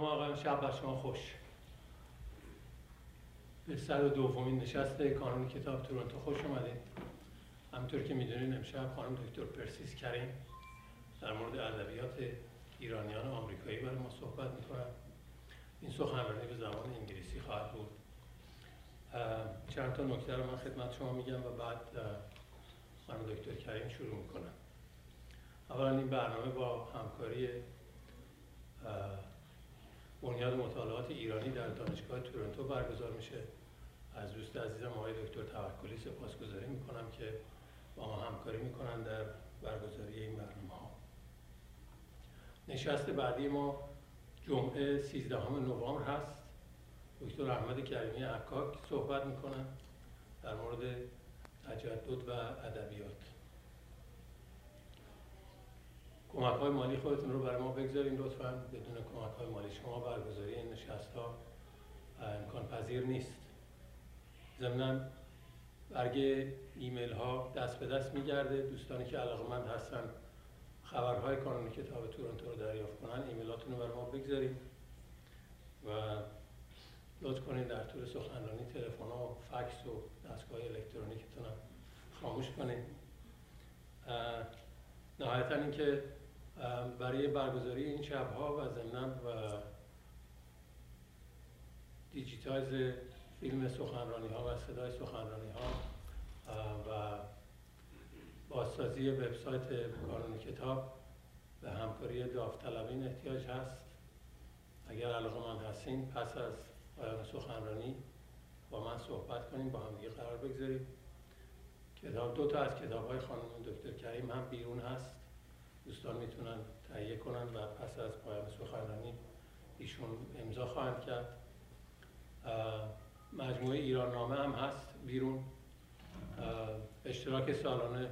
خانم آقایان شب بر شما خوش. به صد دومین نشست کانون کتاب تورنتو خوش اومدید همطور که می‌دونید امشب خانم دکتر پرسیس کریم در مورد ادبیات ایرانیان و آمریکایی برای ما صحبت می‌کنن این سخنرانی به زبان انگلیسی خواهد بود. چند تا نکته رو من خدمت شما میگم و بعد خانم دکتر کریم شروع می‌کنم اولا این برنامه با همکاری بنیاد مطالعات ایرانی در دانشگاه تورنتو برگزار میشه. از دوست عزیزم آقای دکتر توکلی سپاسگزاری می‌کنم که با ما همکاری می‌کنن در برگزاری این برنامه ها نشست بعدی ما جمعه 13 نوامبر هست. دکتر احمد کریمی عکاک صحبت می‌کنن در مورد تجدد و ادبیات. کمک های مالی خودتون رو برای ما بگذاریم لطفا بدون کمک های مالی شما برگزاری این نشست ها امکان پذیر نیست. ضمنا برگ ایمیل ها دست به دست میگرده. دوستانی که علاقمند هستن خبرهای کانون کتاب تورنتو رو دریافت کنن ایمیلاتون رو برای ما بگذاریم و لطف کنید در طول سخنرانی تلفن و فکس و دستگاه الکترونیکتون خاموش کنید نهایتا اینکه برای برگزاری این شبها و ضمنا و دیجیتایز فیلم سخنرانی ها و صدای سخنرانی ها و بازسازی وبسایت کانون کتاب به همکاری داوطلبین احتیاج هست. اگر علاقه من هستین پس از پایان سخنرانی با من صحبت کنیم با هم قرار بگذاریم. کتاب دو تا از کتاب های خانم دکتر کریم هم بیرون هست. دوستان می‌تونن تهیه کنن و پس از پایان سخنرانی ایشون امضا خواهند کرد. مجموعه ایران نامه هم هست بیرون. اشتراک سالانه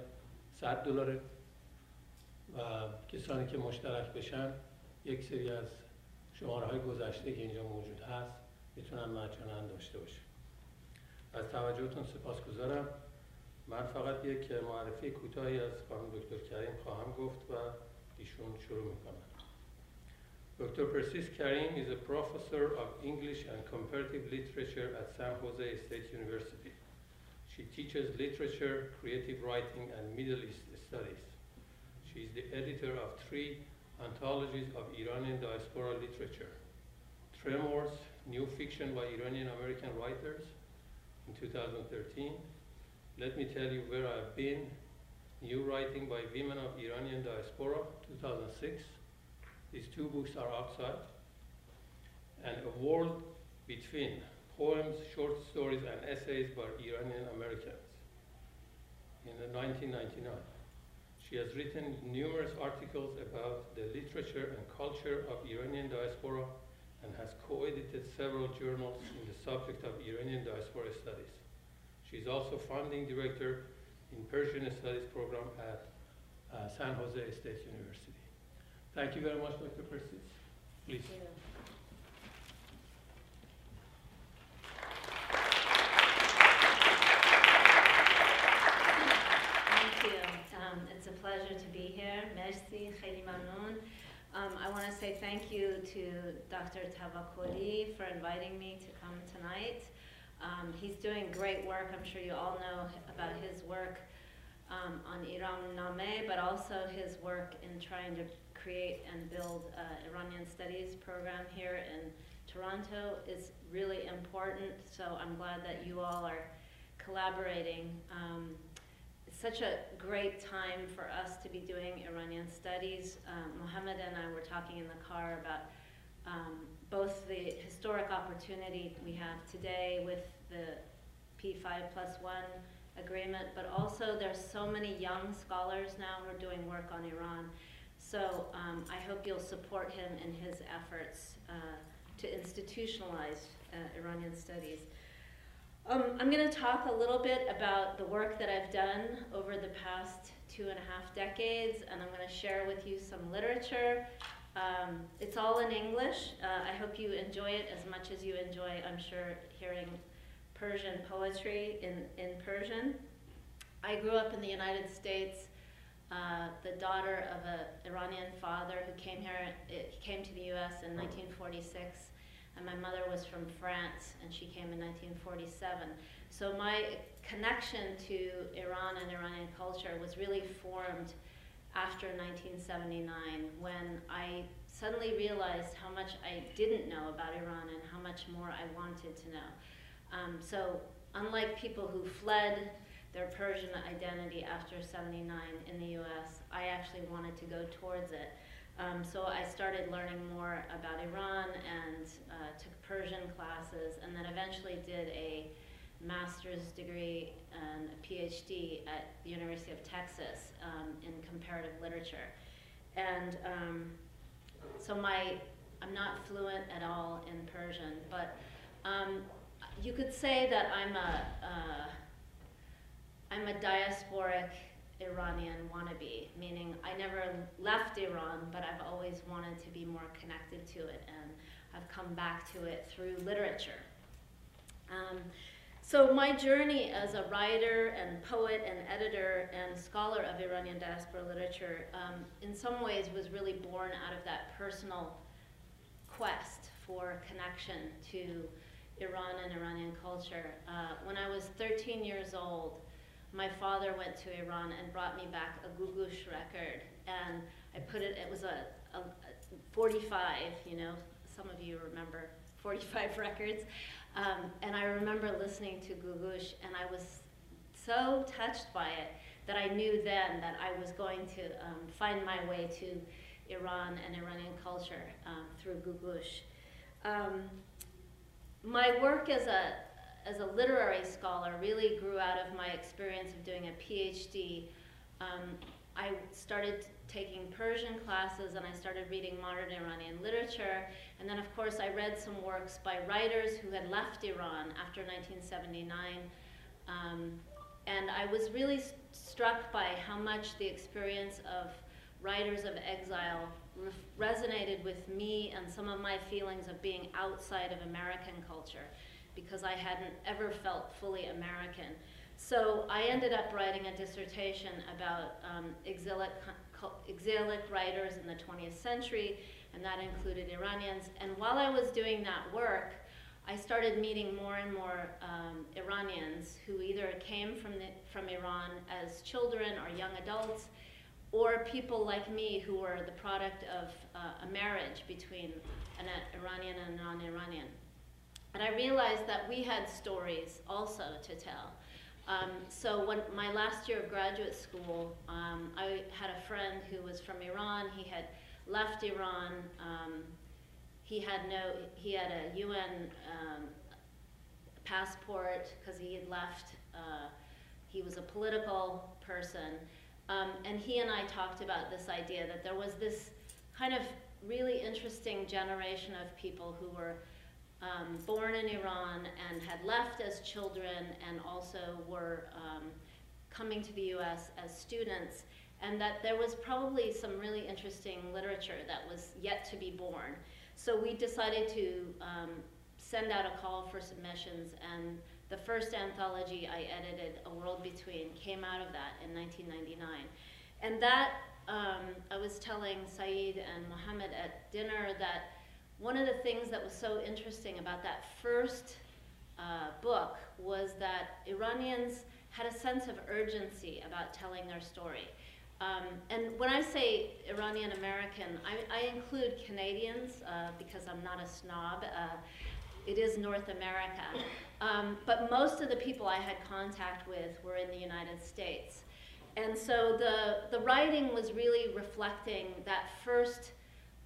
100 دلاره. و کسانی که مشترک بشن یک سری از شماره های گذشته که اینجا موجود هست می‌تونن مجانا داشته باشه از توجهتون سپاسگزارم. من فقط یک معرفی کوتاهی از خانم دکتر کریم خواهم گفت و ایشون شروع می‌کنن Dr. Persis Karim is a professor of English and comparative literature at San Jose State University. She teaches literature, creative writing, and Middle East studies. She is the editor of three anthologies of Iranian diaspora literature. Tremors, New Fiction by Iranian American Writers in 2013, let me tell you where I've been. New Writing by Women of Iranian Diaspora, 2006. These two books are outside. And A World Between, Poems, Short Stories, and Essays by Iranian Americans in 1999. She has written numerous articles about the literature and culture of Iranian diaspora and has co-edited several journals in the subject of Iranian diaspora studies. She's also founding director in Persian Studies program at uh, San Jose State University. Thank you very much, Dr. Persis. Please. Thank you. Um, it's a pleasure to be here. Merci, Kheli Mamnoon. Um, I want to say thank you to Dr. Tavakoli for inviting me to come tonight. Um, he's doing great work. I'm sure you all know about his work um, on Iran Nameh, but also his work in trying to create and build an Iranian studies program here in Toronto is really important. So I'm glad that you all are collaborating. Um, such a great time for us to be doing Iranian studies. Um, Mohammed and I were talking in the car about um, both the historic opportunity we have today with the P5 plus one agreement, but also there's so many young scholars now who are doing work on Iran. So um, I hope you'll support him in his efforts uh, to institutionalize uh, Iranian studies. Um, I'm going to talk a little bit about the work that I've done over the past two and a half decades, and I'm going to share with you some literature um, it's all in English. Uh, I hope you enjoy it as much as you enjoy, I'm sure, hearing Persian poetry in, in Persian. I grew up in the United States uh, the daughter of an Iranian father who came here, it, he came to the US in 1946, and my mother was from France, and she came in 1947. So my connection to Iran and Iranian culture was really formed after 1979 when I suddenly realized how much I didn't know about Iran and how much more I wanted to know. Um, so unlike people who fled their Persian identity after 79 in the US, I actually wanted to go towards it. Um, so I started learning more about Iran and uh, took Persian classes and then eventually did a master's degree and a PhD at the University of Texas um, in comparative literature. And um, so my, I'm not fluent at all in Persian, but um, you could say that I'm a, uh, I'm a diasporic Iranian wannabe, meaning I never left Iran, but I've always wanted to be more connected to it, and I've come back to it through literature. So my journey as a writer and poet and editor and scholar of Iranian diaspora literature, um, in some ways, was really born out of that personal quest for connection to Iran and Iranian culture. Uh, when I was 13 years old, my father went to Iran and brought me back a Googoosh record, and I put it. It was a, a, a 45. You know, some of you remember 45 records, um, and I remember listening to Googoosh, and I was so touched by it that I knew then that I was going to um, find my way to Iran and Iranian culture um, through Googoosh. Um, my work as a as a literary scholar really grew out of my experience of doing a PhD. Um, I started taking Persian classes and I started reading modern Iranian literature. And then, of course, I read some works by writers who had left Iran after 1979. Um, and I was really st struck by how much the experience of writers of exile resonated with me and some of my feelings of being outside of American culture because I hadn't ever felt fully American. So I ended up writing a dissertation about um, exilic, exilic writers in the 20th century, and that included Iranians. And while I was doing that work, I started meeting more and more um, Iranians who either came from, the, from Iran as children or young adults, or people like me who were the product of uh, a marriage between an Iranian and a non-Iranian. And I realized that we had stories also to tell. Um, so when my last year of graduate school, um, I had a friend who was from Iran. He had left Iran. Um, he had no, he had a UN um, passport because he had left. Uh, he was a political person. Um, and he and I talked about this idea that there was this kind of really interesting generation of people who were um, born in Iran and had left as children and also were um, coming to the US as students, and that there was probably some really interesting literature that was yet to be born. So we decided to um, send out a call for submissions, and the first anthology I edited, A World Between, came out of that in 1999. And that, um, I was telling Saeed and Mohammed at dinner that one of the things that was so interesting about that first uh, book was that Iranians had a sense of urgency about telling their story. Um, and when I say Iranian American, I, I include Canadians uh, because I'm not a snob. Uh, it is North America. Um, but most of the people I had contact with were in the United States. And so the, the writing was really reflecting that first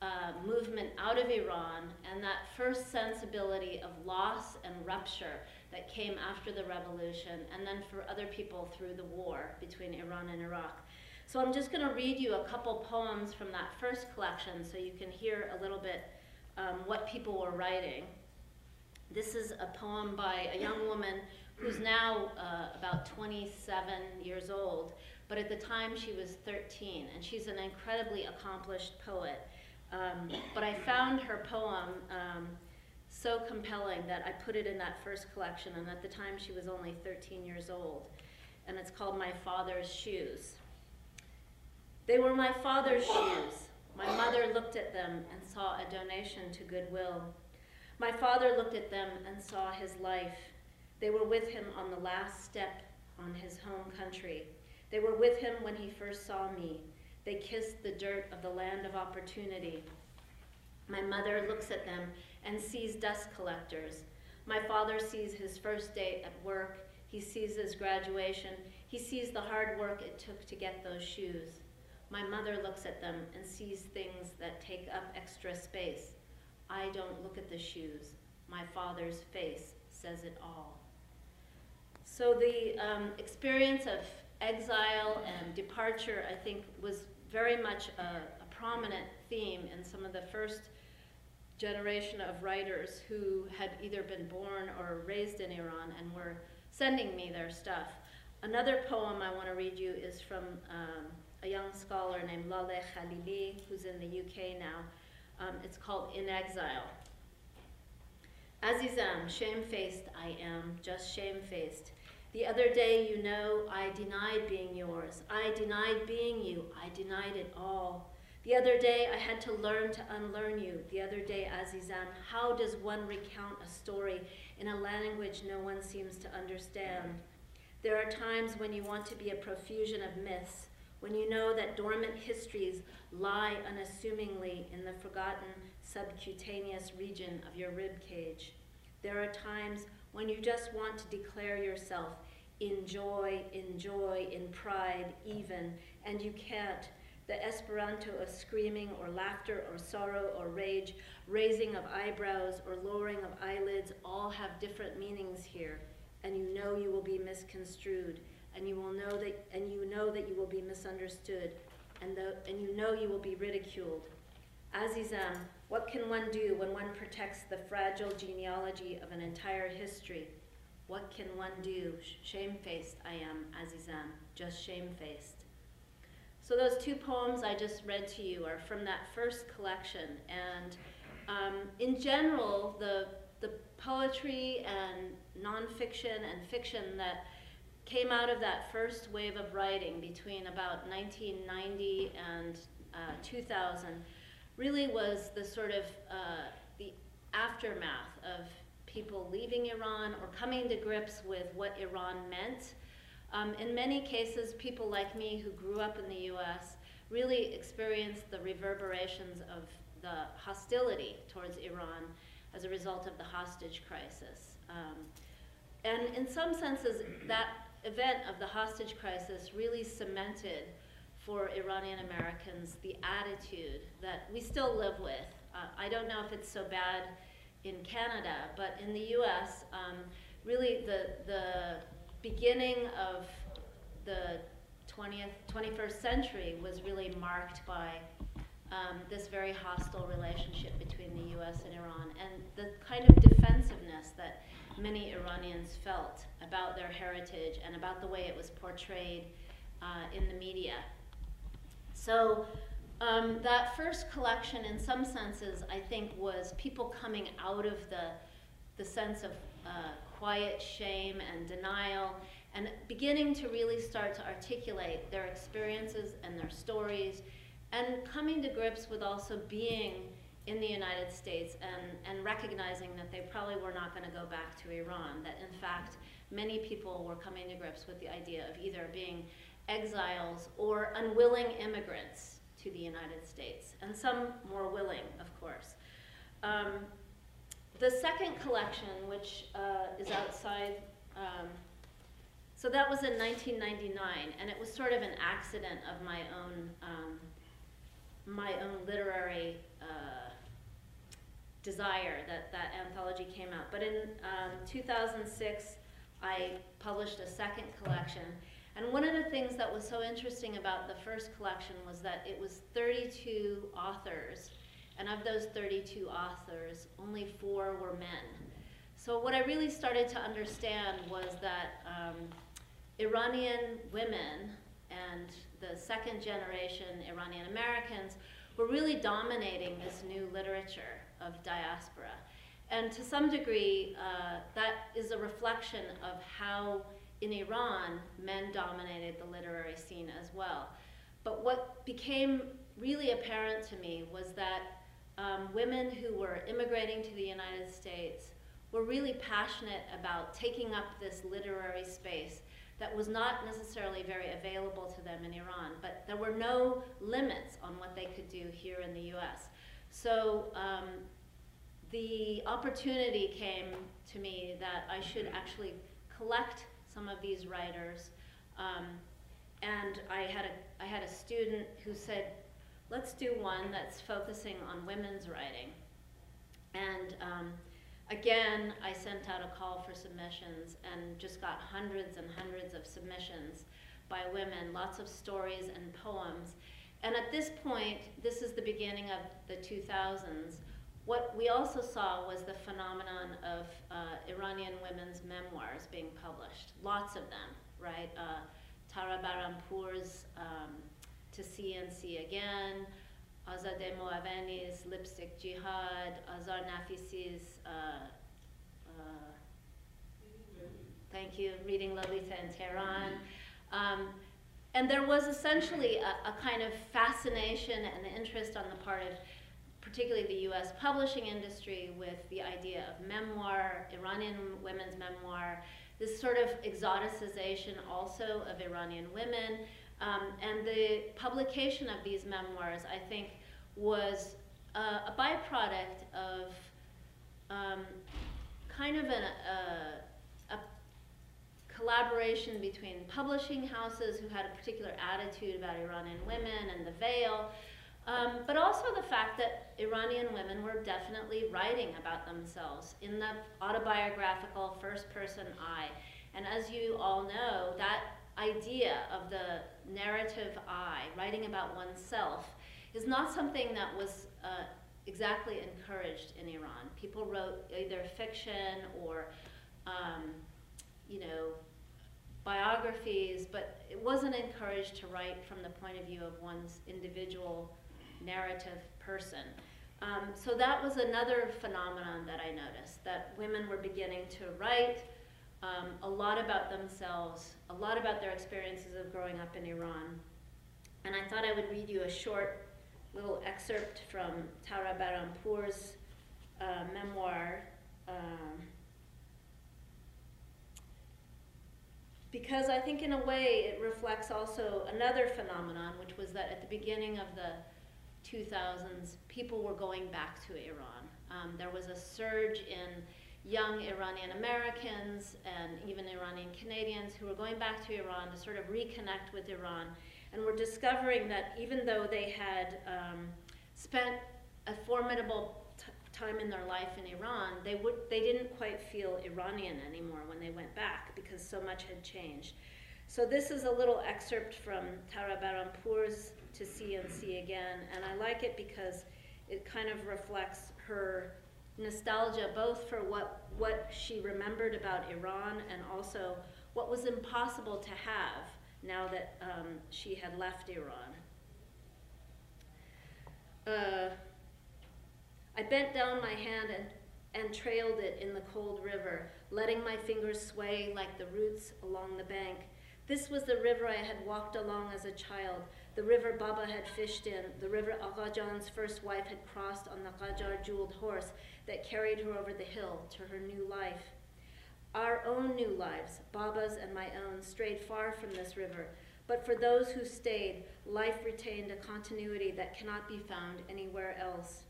uh, movement out of Iran and that first sensibility of loss and rupture that came after the revolution, and then for other people through the war between Iran and Iraq. So I'm just going to read you a couple poems from that first collection so you can hear a little bit um, what people were writing. This is a poem by a young woman who's now uh, about 27 years old, but at the time she was 13, and she's an incredibly accomplished poet. Um, but I found her poem um, so compelling that I put it in that first collection, and at the time she was only 13 years old. And it's called My Father's Shoes. They were my father's shoes. My mother looked at them and saw a donation to Goodwill. My father looked at them and saw his life. They were with him on the last step on his home country. They were with him when he first saw me. They kiss the dirt of the land of opportunity. My mother looks at them and sees dust collectors. My father sees his first day at work. He sees his graduation. He sees the hard work it took to get those shoes. My mother looks at them and sees things that take up extra space. I don't look at the shoes. My father's face says it all. So the um, experience of exile and departure, I think, was very much a, a prominent theme in some of the first generation of writers who had either been born or raised in Iran and were sending me their stuff. Another poem I want to read you is from um, a young scholar named Laleh Khalili, who's in the UK now. Um, it's called In Exile. Azizam, shamefaced I am, just shamefaced. The other day, you know, I denied being yours. I denied being you. I denied it all. The other day, I had to learn to unlearn you. The other day, Azizam, how does one recount a story in a language no one seems to understand? There are times when you want to be a profusion of myths, when you know that dormant histories lie unassumingly in the forgotten subcutaneous region of your rib cage. There are times when you just want to declare yourself in joy, in joy, in pride, even, and you can't. The Esperanto of screaming or laughter or sorrow or rage, raising of eyebrows or lowering of eyelids all have different meanings here, and you know you will be misconstrued, and you will know that, and you know that you will be misunderstood, and, the, and you know you will be ridiculed. Azizam, what can one do when one protects the fragile genealogy of an entire history? What can one do? Shamefaced I am, Azizam, just shamefaced. So those two poems I just read to you are from that first collection. And um, in general, the, the poetry and nonfiction and fiction that came out of that first wave of writing between about 1990 and uh, 2000 really was the sort of uh, the aftermath of people leaving Iran or coming to grips with what Iran meant. Um, in many cases, people like me who grew up in the US really experienced the reverberations of the hostility towards Iran as a result of the hostage crisis. Um, and in some senses, that event of the hostage crisis really cemented for Iranian Americans the attitude that we still live with. Uh, I don't know if it's so bad in Canada, but in the US, um, really the, the beginning of the 20th, 21st century was really marked by um, this very hostile relationship between the US and Iran and the kind of defensiveness that many Iranians felt about their heritage and about the way it was portrayed uh, in the media. So um, that first collection, in some senses, I think was people coming out of the, the sense of uh, quiet shame and denial and beginning to really start to articulate their experiences and their stories and coming to grips with also being in the United States and, and recognizing that they probably were not going to go back to Iran, that in fact many people were coming to grips with the idea of either being exiles or unwilling immigrants to the United States, and some more willing, of course. Um, the second collection, which uh, is outside, um, so that was in 1999, and it was sort of an accident of my own, um, my own literary uh, desire that that anthology came out. But in um, 2006, I published a second collection, and one of the things that was so interesting about the first collection was that it was 32 authors, and of those 32 authors, only four were men. So what I really started to understand was that um, Iranian women and the second generation Iranian Americans were really dominating this new literature of diaspora. And to some degree, uh, that is a reflection of how in Iran, men dominated the literary scene as well. but what became really apparent to me was that um, women who were immigrating to the United States were really passionate about taking up this literary space that was not necessarily very available to them in Iran, but there were no limits on what they could do here in the US. So um, the opportunity came to me that I should actually collect some of these writers. Um, and I had, a, I had a student who said, let's do one that's focusing on women's writing. And um, again, I sent out a call for submissions and just got hundreds and hundreds of submissions by women, lots of stories and poems. And at this point, this is the beginning of the 2000s, what we also saw was the phenomenon of uh, Iranian women's memoirs being published, lots of them, right? Uh, Tara Bahrampour's um, To See and See Again, Azadeh Moaveni's Lipstick Jihad, Azar Nafisi's, uh, uh, thank you, Reading Lolita in Tehran. Um, and there was essentially a, a, kind of fascination and interest on the part of particularly the US publishing industry with the idea of memoir, Iranian women's memoir, this sort of exoticization also of Iranian women. Um, and the publication of these memoirs, I think, was uh, a byproduct of um, kind of an, a collaboration between publishing houses who had a particular attitude about Iranian women and the veil, um, but also the fact that Iranian women were definitely writing about themselves in the autobiographical first person I. And as you all know, that idea of the narrative I, writing about oneself, is not something that was uh, exactly encouraged in Iran. People wrote either fiction or, um, you know, biographies, but it wasn't encouraged to write from the point of view of one's individual narrative person. Um, so that was another phenomenon that I noticed, that women were beginning to write um, a lot about themselves, a lot about their experiences of growing up in Iran. And I thought I would read you a short little excerpt from Tara Bahrampour's uh, memoir, um, because I think in a way it reflects also another phenomenon, which was that at the beginning of the 2000s, people were going back to Iran. Um, there was a surge in young Iranian Americans and even Iranian Canadians who were going back to Iran to sort of reconnect with Iran and were discovering that even though they had um, spent a formidable time in their life in Iran, they, would, they didn't quite feel Iranian anymore when they went back because so much had changed. So this is a little excerpt from Tara Bahrampour's to see and see again. And I like it because it kind of reflects her nostalgia both for what, what she remembered about Iran and also what was impossible to have now that um, she had left Iran. Uh, I bent down my hand and, and trailed it in the cold river, letting my fingers sway like the roots along the bank. This was the river I had walked along as a child, the river Baba had fished in, the river Aghajan's first wife had crossed on the Qajar jeweled horse that carried her over the hill to her new life. Our own new lives, Baba's and my own, strayed far from this river, but for those who stayed, life retained a continuity that cannot be found anywhere else.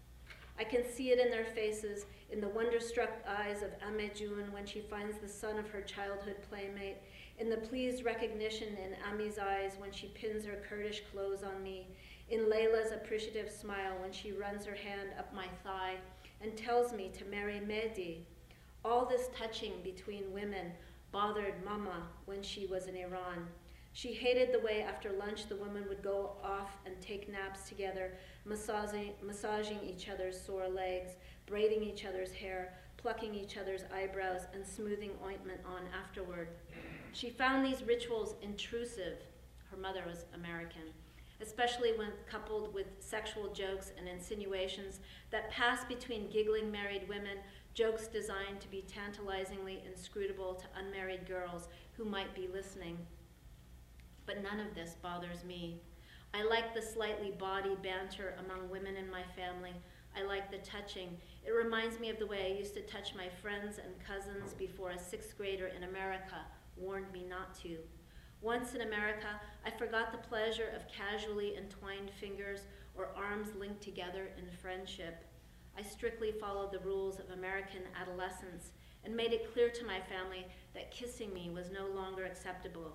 I can see it in their faces, in the wonderstruck eyes of Amejun when she finds the son of her childhood playmate, in the pleased recognition in Ami's eyes when she pins her Kurdish clothes on me, in Layla's appreciative smile when she runs her hand up my thigh and tells me to marry Mehdi. All this touching between women bothered Mama when she was in Iran. She hated the way after lunch the women would go off and take naps together, massaging, massaging each other's sore legs, braiding each other's hair, plucking each other's eyebrows, and smoothing ointment on afterward. She found these rituals intrusive. Her mother was American, especially when coupled with sexual jokes and insinuations that pass between giggling married women, jokes designed to be tantalizingly inscrutable to unmarried girls who might be listening. But none of this bothers me. I like the slightly bawdy banter among women in my family. I like the touching. It reminds me of the way I used to touch my friends and cousins before a sixth grader in America warned me not to. Once in America, I forgot the pleasure of casually entwined fingers or arms linked together in friendship. I strictly followed the rules of American adolescence and made it clear to my family that kissing me was no longer acceptable.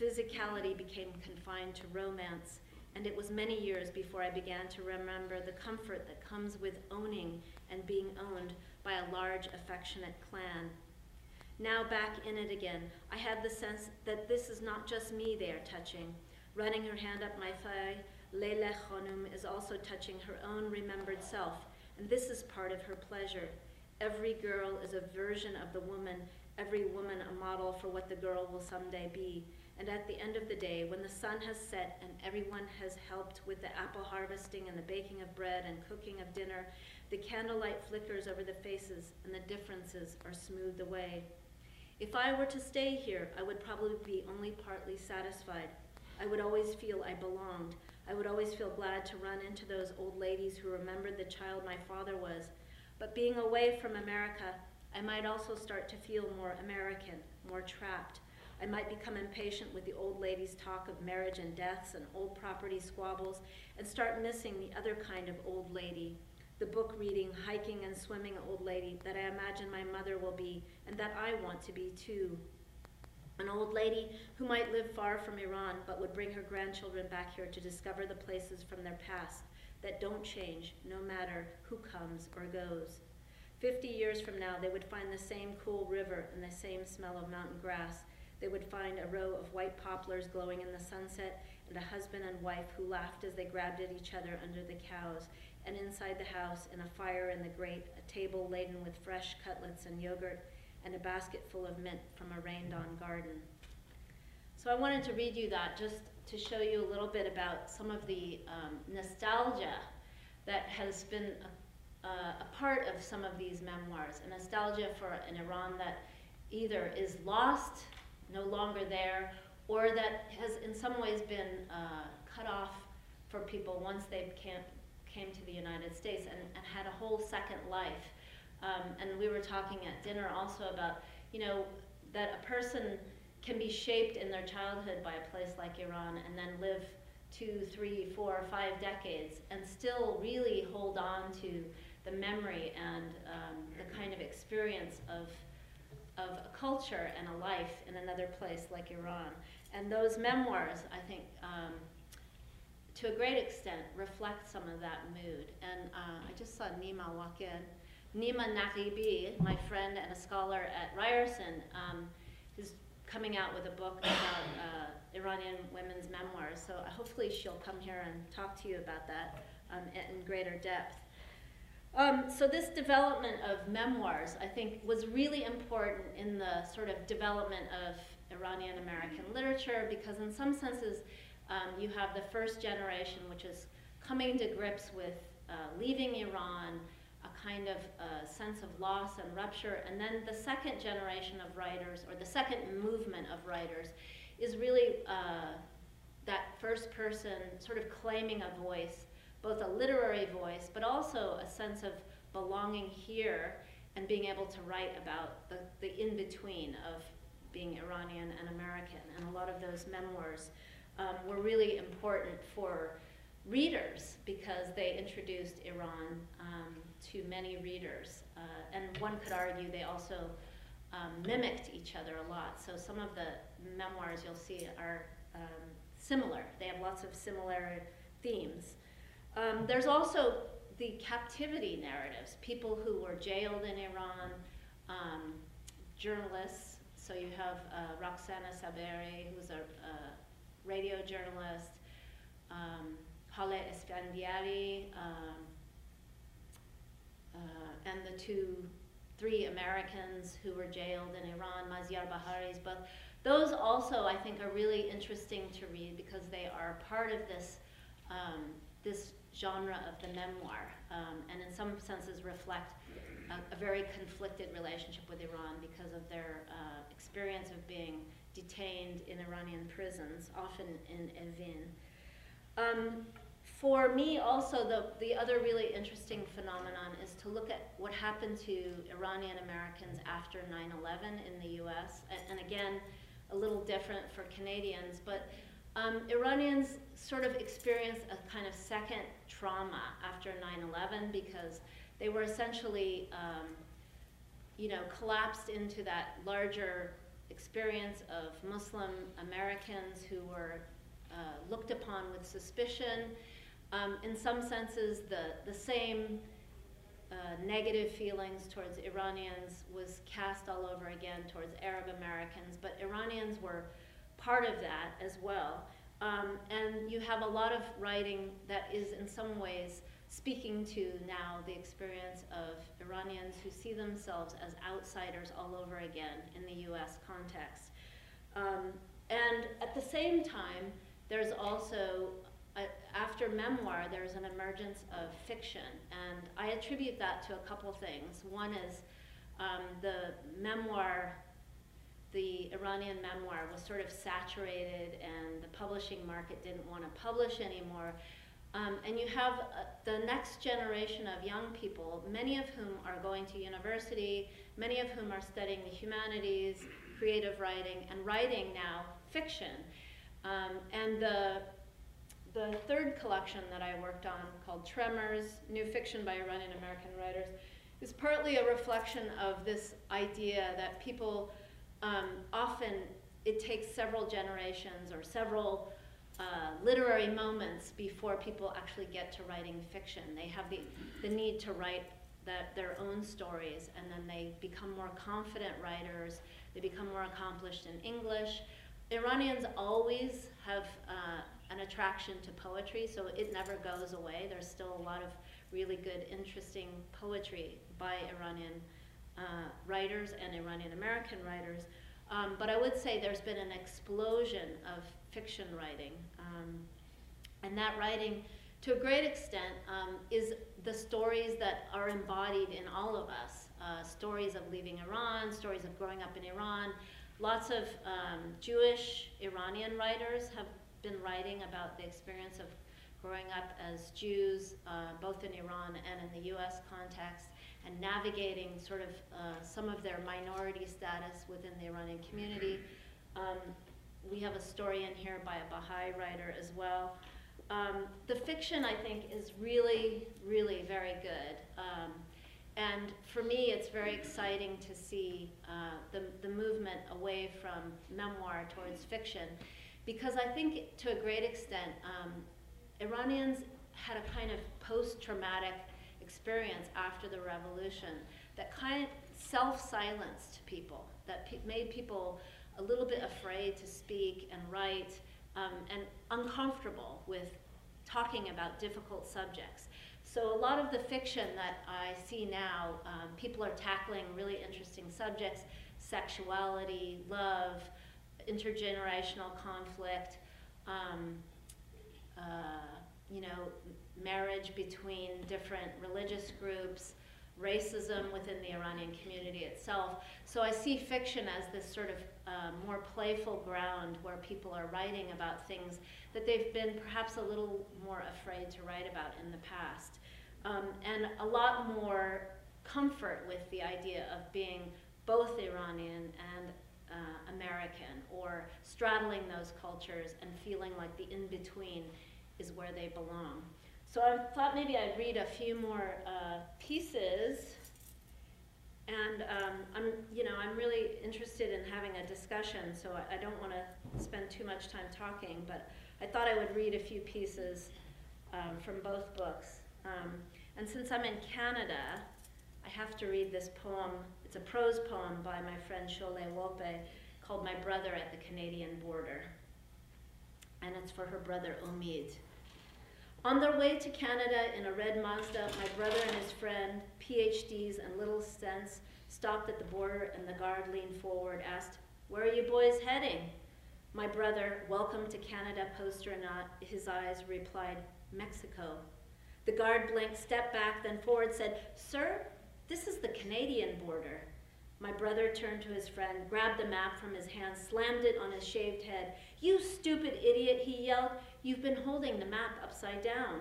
Physicality became confined to romance, and it was many years before I began to remember the comfort that comes with owning and being owned by a large, affectionate clan. Now back in it again, I had the sense that this is not just me they are touching. Running her hand up my thigh, Leila Khonum is also touching her own remembered self, and this is part of her pleasure. Every girl is a version of the woman, every woman a model for what the girl will someday be. And at the end of the day, when the sun has set and everyone has helped with the apple harvesting and the baking of bread and cooking of dinner, the candlelight flickers over the faces and the differences are smoothed away. If I were to stay here, I would probably be only partly satisfied. I would always feel I belonged. I would always feel glad to run into those old ladies who remembered the child my father was. But being away from America, I might also start to feel more American, more trapped. I might become impatient with the old ladies' talk of marriage and deaths and old property squabbles and start missing the other kind of old lady, the book reading, hiking, and swimming old lady that I imagine my mother will be and that I want to be too. An old lady who might live far from Iran but would bring her grandchildren back here to discover the places from their past that don't change no matter who comes or goes. Fifty years from now, they would find the same cool river and the same smell of mountain grass. They would find a row of white poplars glowing in the sunset and a husband and wife who laughed as they grabbed at each other under the cows. And inside the house, in a fire in the grate, a table laden with fresh cutlets and yogurt, and a basket full of mint from a rained-on garden. So I wanted to read you that just to show you a little bit about some of the um, nostalgia that has been a, a, part of some of these memoirs, a nostalgia for an Iran that either is lost, no longer there, or that has in some ways been uh, cut off for people once they came, came to the United States and, and had a whole second life. Um, and we were talking at dinner also about, you know, that a person can be shaped in their childhood by a place like Iran and then live two, three, four, five decades and still really hold on to the memory and um, the kind of experience of, of a culture and a life in another place like Iran. And those memoirs, I think, um, to a great extent, reflect some of that mood. And uh, I just saw Nima walk in. Nima Naghibi, my friend and a scholar at Ryerson, um, is coming out with a book about uh, Iranian women's memoirs. So uh, hopefully she'll come here and talk to you about that um, in greater depth. Um, so this development of memoirs, I think, was really important in the sort of development of Iranian American literature because in some senses um, you have the first generation which is coming to grips with uh, leaving Iran, a kind of uh, sense of loss and rupture. And then the second generation of writers, or the second movement of writers, is really uh, that first person sort of claiming a voice, both a literary voice, but also a sense of belonging here and being able to write about the, the in-between of being Iranian and American. And a lot of those memoirs um, were really important for readers because they introduced Iran um, to many readers. Uh, and one could argue they also um, mimicked each other a lot. So some of the memoirs you'll see are um, similar. They have lots of similar themes. Um, there's also the captivity narratives, people who were jailed in Iran, um, journalists. So you have uh, Roxana Saberi, who's a, a radio journalist, um, Haleh Esfandiari, um, uh, and the two, three Americans who were jailed in Iran, Maziar Bahari's book. Those also, I think, are really interesting to read because they are part of this, um, this genre of the memoir, um, and in some senses reflect a, a, very conflicted relationship with Iran because of their uh, experience of being detained in Iranian prisons, often in Evin. Um, for me, also, the, the other really interesting phenomenon is to look at what happened to Iranian Americans after 9 11 in the US. And, and, again, a little different for Canadians, but um, Iranians sort of experienced a kind of second trauma after 9 11 because they were essentially, um, you know, collapsed into that larger experience of Muslim Americans who were uh, looked upon with suspicion um, in some senses, the, the same uh, negative feelings towards Iranians was cast all over again towards Arab Americans, but Iranians were part of that as well. Um, and you have a lot of writing that is in some ways speaking to now the experience of Iranians who see themselves as outsiders all over again in the US context. Um, and at the same time, there's also uh, after memoir, there's an emergence of fiction, and I attribute that to a couple things. One is um, the memoir, the Iranian memoir, was sort of saturated, and the publishing market didn't want to publish anymore. Um, and you have uh, the next generation of young people, many of whom are going to university, many of whom are studying the humanities, creative writing, and writing now fiction. Um, and the the third collection that I worked on, called Tremors, New Fiction by Iranian American Writers, is partly a reflection of this idea that people um, often, it takes several generations or several uh, literary moments before people actually get to writing fiction. They have the, the need to write that, their own stories, and then they become more confident writers, they become more accomplished in English. Iranians always have uh, an attraction to poetry, so it never goes away. There's still a lot of really good, interesting poetry by Iranian uh, writers and Iranian American writers. Um, but I would say there's been an explosion of fiction writing. Um, and that writing, to a great extent, um, is the stories that are embodied in all of us. Uh, stories of leaving Iran, stories of growing up in Iran. Lots of um, Jewish Iranian writers have been writing about the experience of growing up as Jews, uh, both in Iran and in the US context, and navigating sort of uh, some of their minority status within the Iranian community. Um, we have a story in here by a Baha'i writer as well. Um, the fiction, I think, is really, really very good. Um, and for me, it's very exciting to see uh, the, the movement away from memoir towards fiction because I think to a great extent, um, Iranians had a kind of post-traumatic experience after the revolution that kind of self-silenced people, that pe made people a little bit afraid to speak and write um, and uncomfortable with talking about difficult subjects. So a lot of the fiction that I see now, um, people are tackling really interesting subjects, sexuality, love, intergenerational conflict, um, uh, you know, marriage between different religious groups, racism within the Iranian community itself. So I see fiction as this sort of more playful ground where people are writing about things that they've been perhaps a little more afraid to write about in the past. Um, and a lot more comfort with the idea of being both Iranian and uh, American or straddling those cultures and feeling like the in-between is where they belong. So I thought maybe I'd read a few more uh, pieces and um, I'm, you know, I'm really interested in having a discussion, so I, I don't want to spend too much time talking, but I thought I would read a few pieces um, from both books. Um, and since I'm in Canada, I have to read this poem it's a prose poem by my friend Sholeh Wolpe called My Brother at the Canadian Border. And it's for her brother Omid. On their way to Canada in a red Mazda, my brother and his friend, PhDs and little stents, stopped at the border and the guard leaned forward, asked, Where are you boys heading? My brother, welcome to Canada poster in his eyes, replied, Mexico. The guard blinked, stepped back, then forward, said, Sir, this is the Canadian border. My brother turned to his friend, grabbed the map from his hand, slammed it on his shaved head. You stupid idiot, he yelled. You've been holding the map upside down.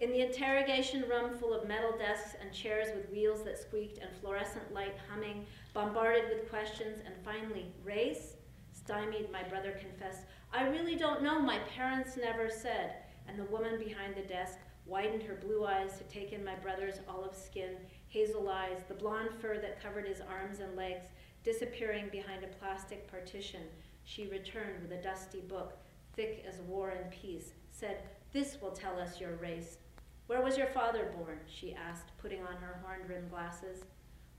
In the interrogation room full of metal desks and chairs with wheels that squeaked and fluorescent light humming, bombarded with questions, and finally, race? Stymied, my brother confessed, I really don't know, my parents never said. And the woman behind the desk widened her blue eyes to take in my brother's olive skin, hazel eyes, the blonde fur that covered his arms and legs, disappearing behind a plastic partition. She returned with a dusty book, thick as war and peace, said, This will tell us your race. Where was your father born? she asked, putting on her horn rimmed glasses.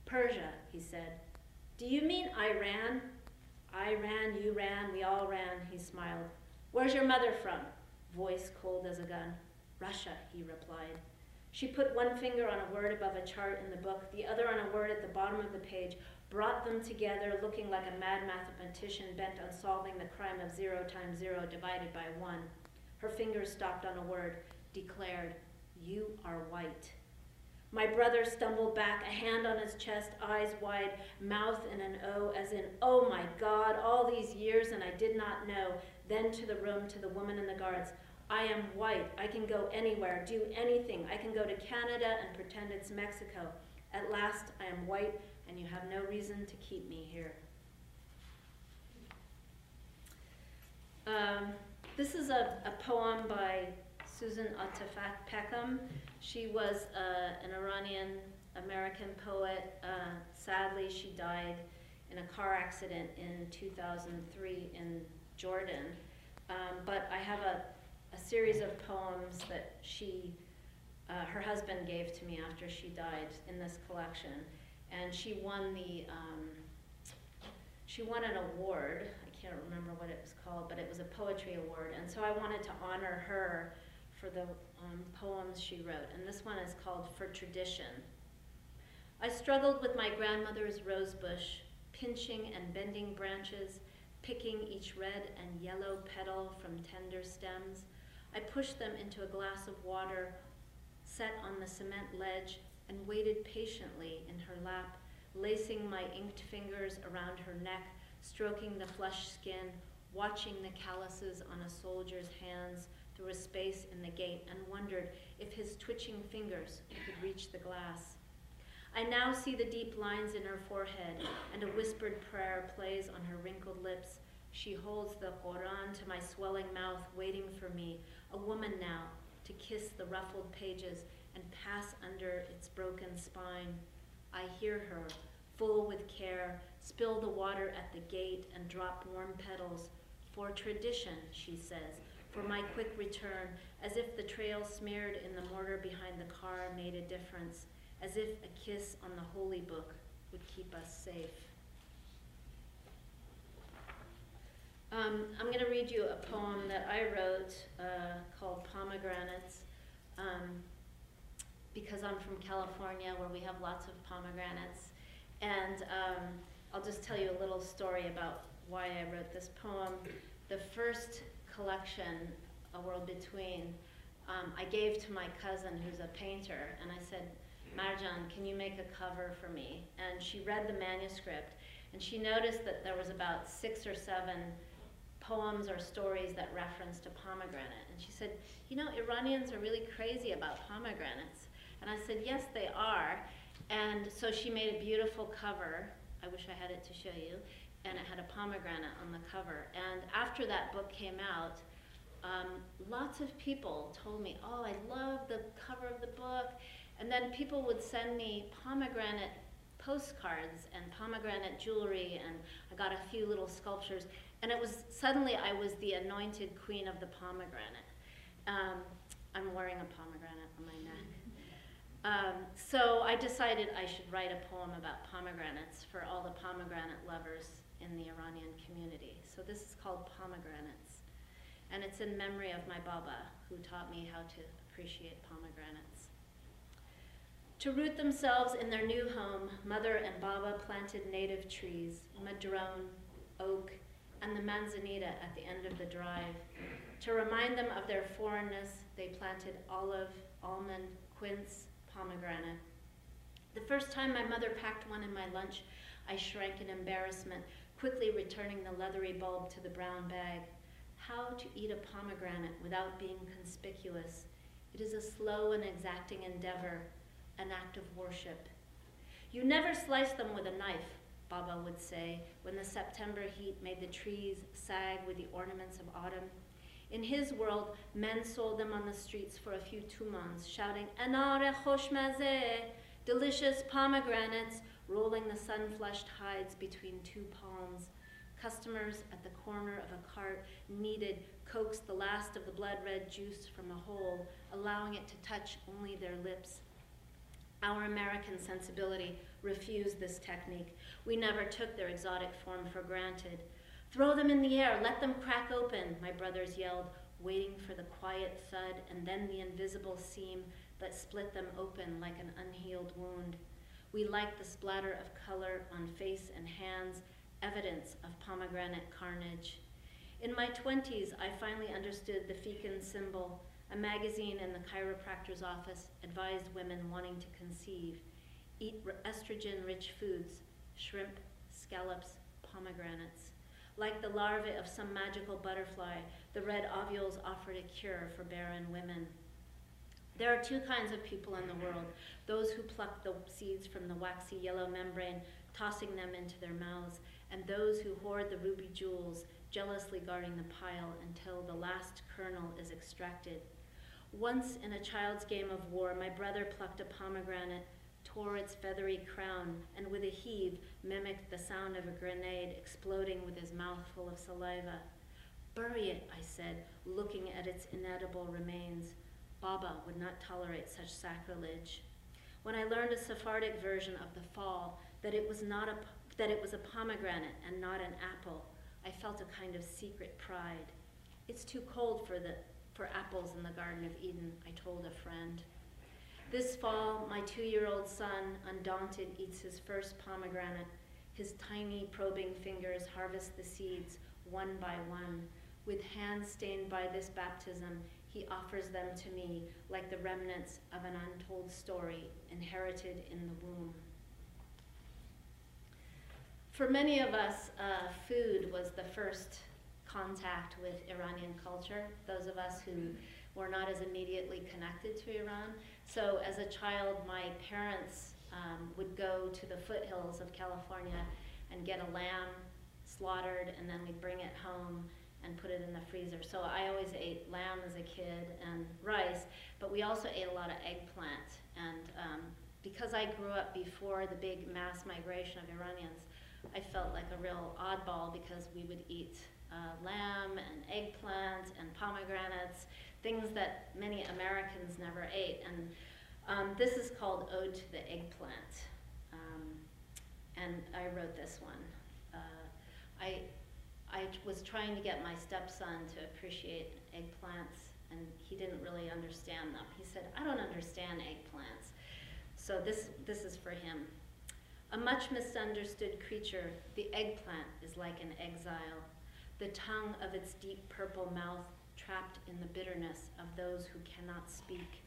Persia, he said. Do you mean Iran? I ran, you ran, we all ran, he smiled. Where's your mother from? Voice cold as a gun. Russia, he replied. She put one finger on a word above a chart in the book, the other on a word at the bottom of the page, brought them together looking like a mad mathematician bent on solving the crime of zero times zero divided by one. Her fingers stopped on a word, declared, you are white. My brother stumbled back, a hand on his chest, eyes wide, mouth in an O, as in, oh my God, all these years and I did not know. Then to the room, to the woman in the guards. I am white. I can go anywhere, do anything. I can go to Canada and pretend it's Mexico. At last, I am white, and you have no reason to keep me here. Um, this is a, a poem by Susan Atefat Peckham. She was uh, an Iranian American poet. Uh, sadly, she died in a car accident in 2003 in Jordan. Um, but I have a, a, series of poems that she, uh, her husband gave to me after she died in this collection. And she won the, um, she won an award. I can't remember what it was called, but it was a poetry award. And so I wanted to honor her for the um, poems she wrote, and this one is called For Tradition. I struggled with my grandmother's rose bush, pinching and bending branches, picking each red and yellow petal from tender stems. I pushed them into a glass of water, set on the cement ledge, and waited patiently in her lap, lacing my inked fingers around her neck, stroking the flush skin, watching the calluses on a soldier's hands, through a space in the gate and wondered if his twitching fingers could reach the glass. I now see the deep lines in her forehead, and a whispered prayer plays on her wrinkled lips. She holds the Quran to my swelling mouth, waiting for me, a woman now, to kiss the ruffled pages and pass under its broken spine. I hear her, full with care, spill the water at the gate and drop warm petals. For tradition, she says, for my quick return, as if the trail smeared in the mortar behind the car made a difference, as if a kiss on the holy book would keep us safe. Um, I'm going to read you a poem that I wrote uh, called Pomegranates, um, because I'm from California where we have lots of pomegranates. And um, I'll just tell you a little story about why I wrote this poem. The first collection, A World Between, um, I gave to my cousin who's a painter, and I said, Marjan, can you make a cover for me? And she read the manuscript, and she noticed that there was about six or seven poems or stories that referenced a pomegranate. And she said, you know, Iranians are really crazy about pomegranates. And I said, yes, they are. And so she made a beautiful cover. I wish I had it to show you and it had a pomegranate on the cover. And after that book came out, um, lots of people told me, oh, I love the cover of the book. And then people would send me pomegranate postcards and pomegranate jewelry, and I got a few little sculptures. And it was suddenly I was the anointed queen of the pomegranate. Um, I'm wearing a pomegranate on my neck. Um, so I decided I should write a poem about pomegranates for all the pomegranate lovers in the Iranian community. So this is called Pomegranates. And it's in memory of my Baba, who taught me how to appreciate pomegranates. To root themselves in their new home, Mother and Baba planted native trees, madrone, oak, and the manzanita at the end of the drive. To remind them of their foreignness, they planted olive, almond, quince, pomegranate. The first time my mother packed one in my lunch, I shrank in embarrassment, quickly returning the leathery bulb to the brown bag. how to eat a pomegranate without being conspicuous. It is a slow and exacting endeavor, an act of worship. You never slice them with a knife, Baba would say, when the September heat made the trees sag with the ornaments of autumn. In his world, men sold them on the streets for a few tumans, shouting, Anare choshmazeh, delicious pomegranates, rolling the sun-flushed hides between two palms. Customers at the corner of a cart kneaded, coaxed the last of the blood-red juice from a hole, allowing it to touch only their lips. Our American sensibility refused this technique. We never took their exotic form for granted. Throw them in the air, let them crack open, my brothers yelled, waiting for the quiet thud and then the invisible seam that split them open like an unhealed wound. We liked the splatter of color on face and hands, evidence of pomegranate carnage. In my 20s, I finally understood the fecund symbol. A magazine in the chiropractor's office advised women wanting to conceive eat estrogen rich foods, shrimp, scallops, pomegranates. Like the larvae of some magical butterfly, the red ovules offered a cure for barren women. There are two kinds of people in the world those who pluck the seeds from the waxy yellow membrane, tossing them into their mouths, and those who hoard the ruby jewels, jealously guarding the pile until the last kernel is extracted. Once in a child's game of war, my brother plucked a pomegranate, tore its feathery crown, and with a heave mimicked the sound of a grenade exploding with his mouth full of saliva. Bury it, I said, looking at its inedible remains. Baba would not tolerate such sacrilege. When I learned a Sephardic version of the fall, that it was not a that it was a pomegranate and not an apple, I felt a kind of secret pride. It's too cold for the for apples in the Garden of Eden, I told a friend. This fall, my two-year-old son, undaunted, eats his first pomegranate. His tiny probing fingers harvest the seeds one by one. With hands stained by this baptism, he offers them to me like the remnants of an untold story inherited in the womb. For many of us, uh, food was the first contact with Iranian culture, those of us who were not as immediately connected to Iran. So as a child, my parents um, would go to the foothills of California and get a lamb slaughtered, and then we'd bring it home and put it in the freezer. So I always ate lamb as a kid and rice, but we also ate a lot of eggplant. And um, because I grew up before the big mass migration of Iranians, I felt like a real oddball because we would eat uh, lamb and eggplant and pomegranates, things that many Americans never ate. And um, this is called Ode to the Eggplant. Um, and I wrote this one. Uh, I I was trying to get my stepson to appreciate eggplants, and he didn't really understand them. He said, I don't understand eggplants. So this, this is for him. A much misunderstood creature, the eggplant is like an exile, the tongue of its deep purple mouth trapped in the bitterness of those who cannot speak.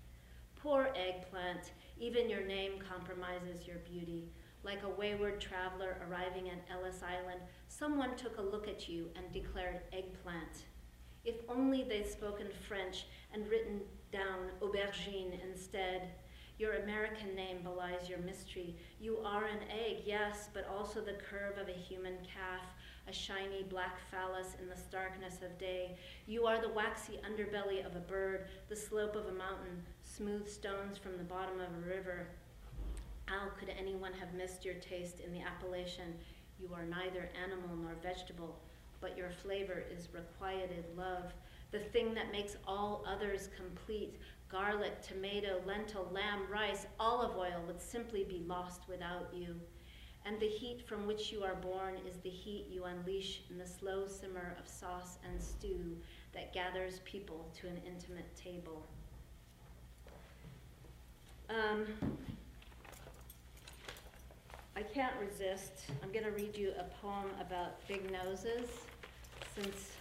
Poor eggplant, even your name compromises your beauty. Like a wayward traveler arriving at Ellis Island, someone took a look at you and declared eggplant. If only they'd spoken French and written down aubergine instead. Your American name belies your mystery. You are an egg, yes, but also the curve of a human calf, a shiny black phallus in the starkness of day. You are the waxy underbelly of a bird, the slope of a mountain, smooth stones from the bottom of a river, how could anyone have missed your taste in the appellation? You are neither animal nor vegetable, but your flavor is requited love, the thing that makes all others complete. Garlic, tomato, lentil, lamb, rice, olive oil would simply be lost without you. And the heat from which you are born is the heat you unleash in the slow simmer of sauce and stew that gathers people to an intimate table. Um, I can't resist. I'm going to read you a poem about big noses, since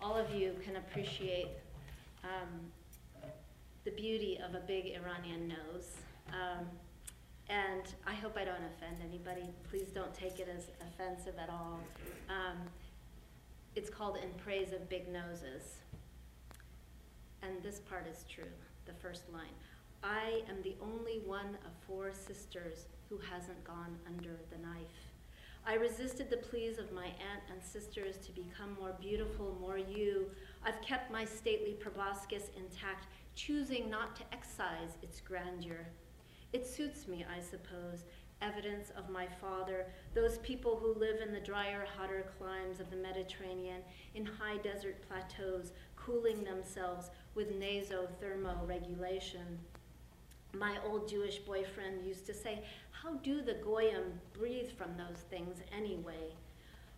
all of you can appreciate um, the beauty of a big Iranian nose. Um, and I hope I don't offend anybody. Please don't take it as offensive at all. Um, it's called In Praise of Big Noses. And this part is true, the first line. I am the only one of four sisters who hasn't gone under the knife. I resisted the pleas of my aunt and sisters to become more beautiful, more you. I've kept my stately proboscis intact, choosing not to excise its grandeur. It suits me, I suppose, evidence of my father, those people who live in the drier, hotter climes of the Mediterranean, in high desert plateaus, cooling themselves with nasothermoregulation. My old Jewish boyfriend used to say, How do the Goyim breathe from those things anyway?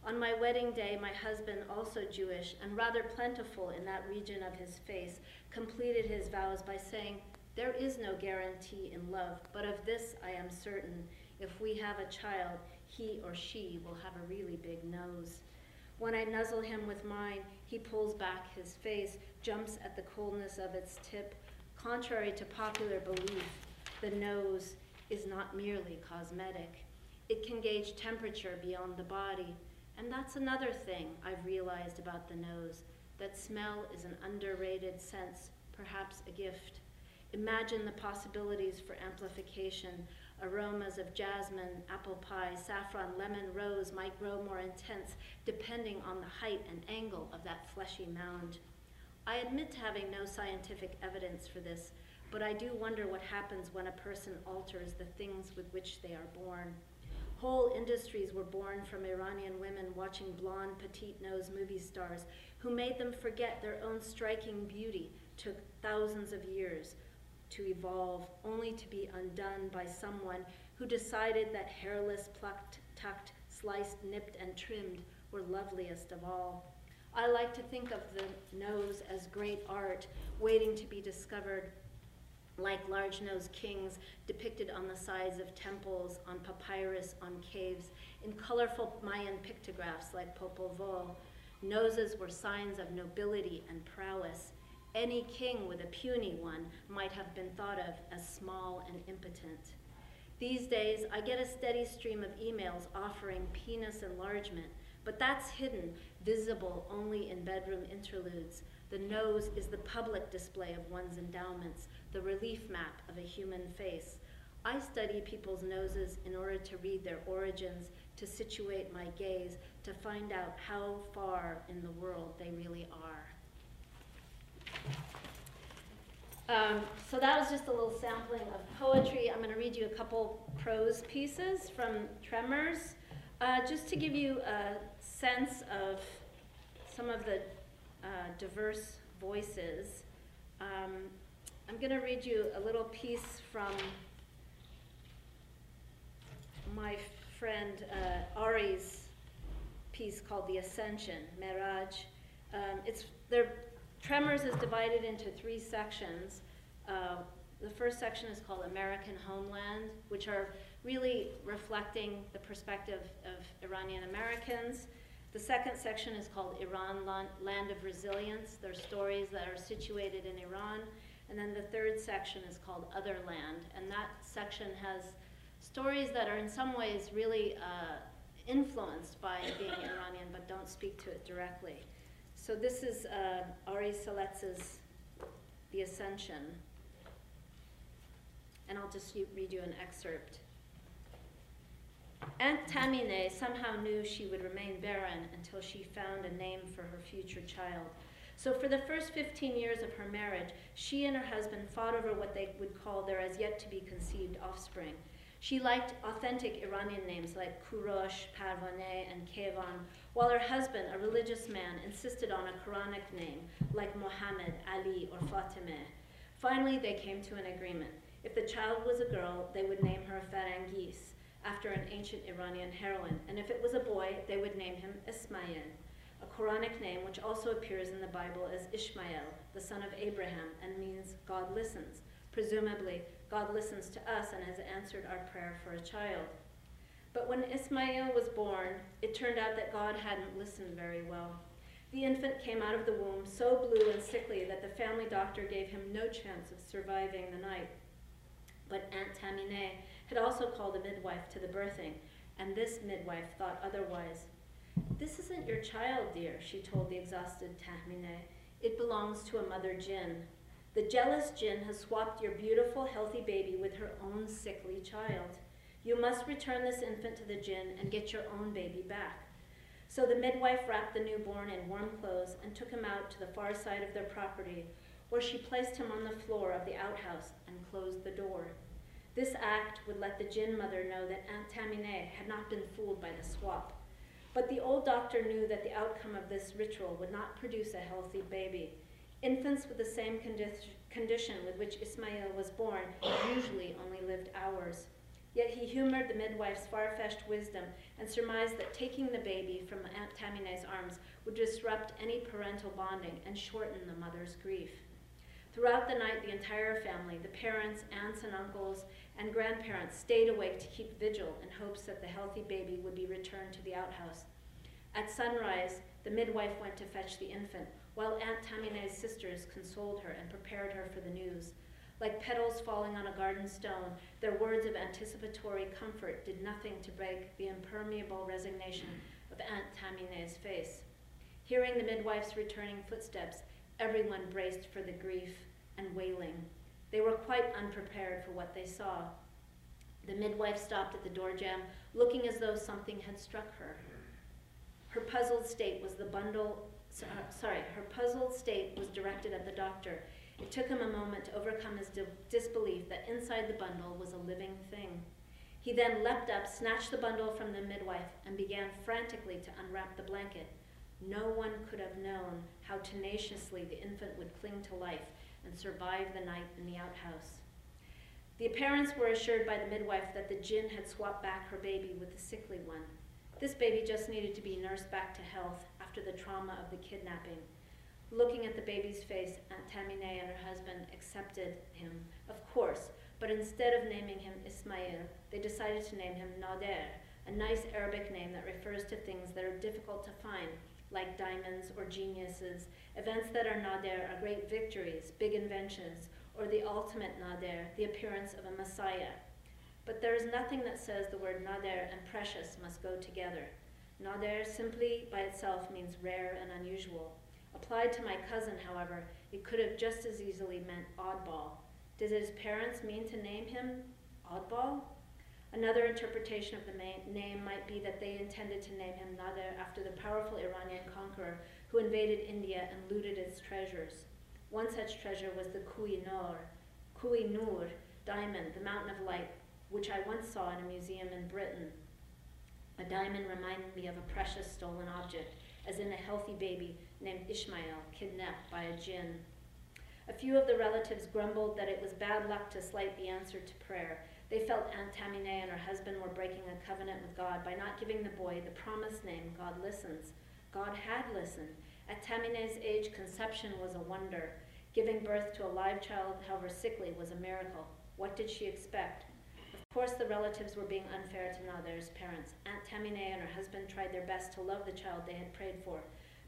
On my wedding day, my husband, also Jewish and rather plentiful in that region of his face, completed his vows by saying, There is no guarantee in love, but of this I am certain. If we have a child, he or she will have a really big nose. When I nuzzle him with mine, he pulls back his face, jumps at the coldness of its tip. Contrary to popular belief, the nose is not merely cosmetic. It can gauge temperature beyond the body. And that's another thing I've realized about the nose that smell is an underrated sense, perhaps a gift. Imagine the possibilities for amplification. Aromas of jasmine, apple pie, saffron, lemon, rose might grow more intense depending on the height and angle of that fleshy mound. I admit to having no scientific evidence for this, but I do wonder what happens when a person alters the things with which they are born. Whole industries were born from Iranian women watching blonde, petite nosed movie stars who made them forget their own striking beauty took thousands of years to evolve, only to be undone by someone who decided that hairless, plucked, tucked, sliced, nipped, and trimmed were loveliest of all. I like to think of the nose as great art, waiting to be discovered, like large nosed kings depicted on the sides of temples, on papyrus, on caves, in colorful Mayan pictographs like Popol Vuh. Noses were signs of nobility and prowess. Any king with a puny one might have been thought of as small and impotent. These days, I get a steady stream of emails offering penis enlargement, but that's hidden, visible only in bedroom interludes. The nose is the public display of one's endowments, the relief map of a human face. I study people's noses in order to read their origins, to situate my gaze, to find out how far in the world they really are. Um, so that was just a little sampling of poetry. I'm going to read you a couple prose pieces from Tremors, uh, just to give you a sense of some of the uh, diverse voices. Um, I'm going to read you a little piece from my friend uh, Ari's piece called The Ascension, Meraj. Um, it's, they're Tremors is divided into three sections. Uh, the first section is called American Homeland, which are really reflecting the perspective of Iranian Americans. The second section is called Iran, Land of Resilience. They're stories that are situated in Iran. And then the third section is called Other Land. And that section has stories that are in some ways really uh, influenced by being Iranian but don't speak to it directly. So this is uh, Ari Siletz's The Ascension. And I'll just read you an excerpt. Aunt Tamine somehow knew she would remain barren until she found a name for her future child. So for the first 15 years of her marriage, she and her husband fought over what they would call their as yet to be conceived offspring. She liked authentic Iranian names like Kurosh, Parvaneh, and Kevan, while her husband, a religious man, insisted on a Quranic name like Mohammed, Ali, or Fatimeh. Finally, they came to an agreement. If the child was a girl, they would name her Farangis, after an ancient Iranian heroine, and if it was a boy, they would name him Ismail, a Quranic name which also appears in the Bible as Ishmael, the son of Abraham, and means God listens. Presumably, God listens to us and has answered our prayer for a child. But when Ismail was born, it turned out that God hadn't listened very well. The infant came out of the womb so blue and sickly that the family doctor gave him no chance of surviving the night. But Aunt Tamine had also called a midwife to the birthing, and this midwife thought otherwise. This isn't your child, dear, she told the exhausted Tahmine. It belongs to a mother jinn. The jealous jinn has swapped your beautiful, healthy baby with her own sickly child. You must return this infant to the jinn and get your own baby back. So the midwife wrapped the newborn in warm clothes and took him out to the far side of their property, where she placed him on the floor of the outhouse and closed the door. This act would let the jinn mother know that Aunt Tamine had not been fooled by the swap. But the old doctor knew that the outcome of this ritual would not produce a healthy baby. Infants with the same condi- condition with which Ismail was born usually only lived hours. Yet he humored the midwife's far fetched wisdom and surmised that taking the baby from Aunt Tamine's arms would disrupt any parental bonding and shorten the mother's grief. Throughout the night, the entire family, the parents, aunts and uncles, and grandparents stayed awake to keep vigil in hopes that the healthy baby would be returned to the outhouse. At sunrise, the midwife went to fetch the infant, while Aunt Tamine's sisters consoled her and prepared her for the news. Like petals falling on a garden stone, their words of anticipatory comfort did nothing to break the impermeable resignation of Aunt Tamine's face. Hearing the midwife's returning footsteps, everyone braced for the grief and wailing. They were quite unprepared for what they saw. The midwife stopped at the door jamb, looking as though something had struck her. Her puzzled state was the bundle, Uh, sorry, her puzzled state was directed at the doctor. It took him a moment to overcome his di- disbelief that inside the bundle was a living thing. He then leapt up, snatched the bundle from the midwife, and began frantically to unwrap the blanket. No one could have known how tenaciously the infant would cling to life and survive the night in the outhouse. The parents were assured by the midwife that the jinn had swapped back her baby with the sickly one. This baby just needed to be nursed back to health after the trauma of the kidnapping. Looking at the baby's face, Aunt Tamine and her husband accepted him, of course, but instead of naming him Ismail, they decided to name him Nader, a nice Arabic name that refers to things that are difficult to find, like diamonds or geniuses. Events that are Nader are great victories, big inventions, or the ultimate Nader, the appearance of a Messiah. But there is nothing that says the word Nader and precious must go together. Nader simply by itself means rare and unusual. Applied to my cousin, however, it could have just as easily meant oddball. Did his parents mean to name him Oddball? Another interpretation of the name might be that they intended to name him Nader after the powerful Iranian conqueror who invaded India and looted its treasures. One such treasure was the Koh-i-Noor, Kui Nur diamond, the mountain of light, which I once saw in a museum in Britain. A diamond reminded me of a precious stolen object, as in a healthy baby named Ishmael, kidnapped by a jinn. A few of the relatives grumbled that it was bad luck to slight the answer to prayer. They felt Aunt Tamine and her husband were breaking a covenant with God by not giving the boy the promised name, God listens. God had listened. At Tamine's age, conception was a wonder. Giving birth to a live child, however sickly, was a miracle. What did she expect? Of course, the relatives were being unfair to Nader's parents. Aunt Tamine and her husband tried their best to love the child they had prayed for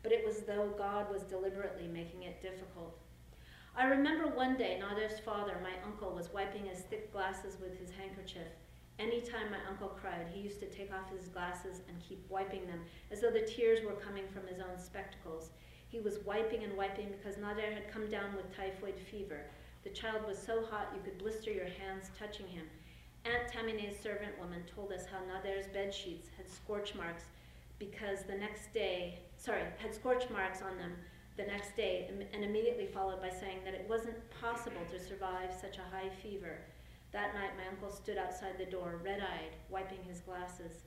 but it was though God was deliberately making it difficult. I remember one day Nader's father, my uncle, was wiping his thick glasses with his handkerchief. Any time my uncle cried, he used to take off his glasses and keep wiping them, as though the tears were coming from his own spectacles. He was wiping and wiping because Nader had come down with typhoid fever. The child was so hot you could blister your hands touching him. Aunt Tamine's servant woman told us how Nader's bed sheets had scorch marks because the next day sorry, had scorch marks on them the next day, and immediately followed by saying that it wasn't possible to survive such a high fever. That night, my uncle stood outside the door, red eyed, wiping his glasses.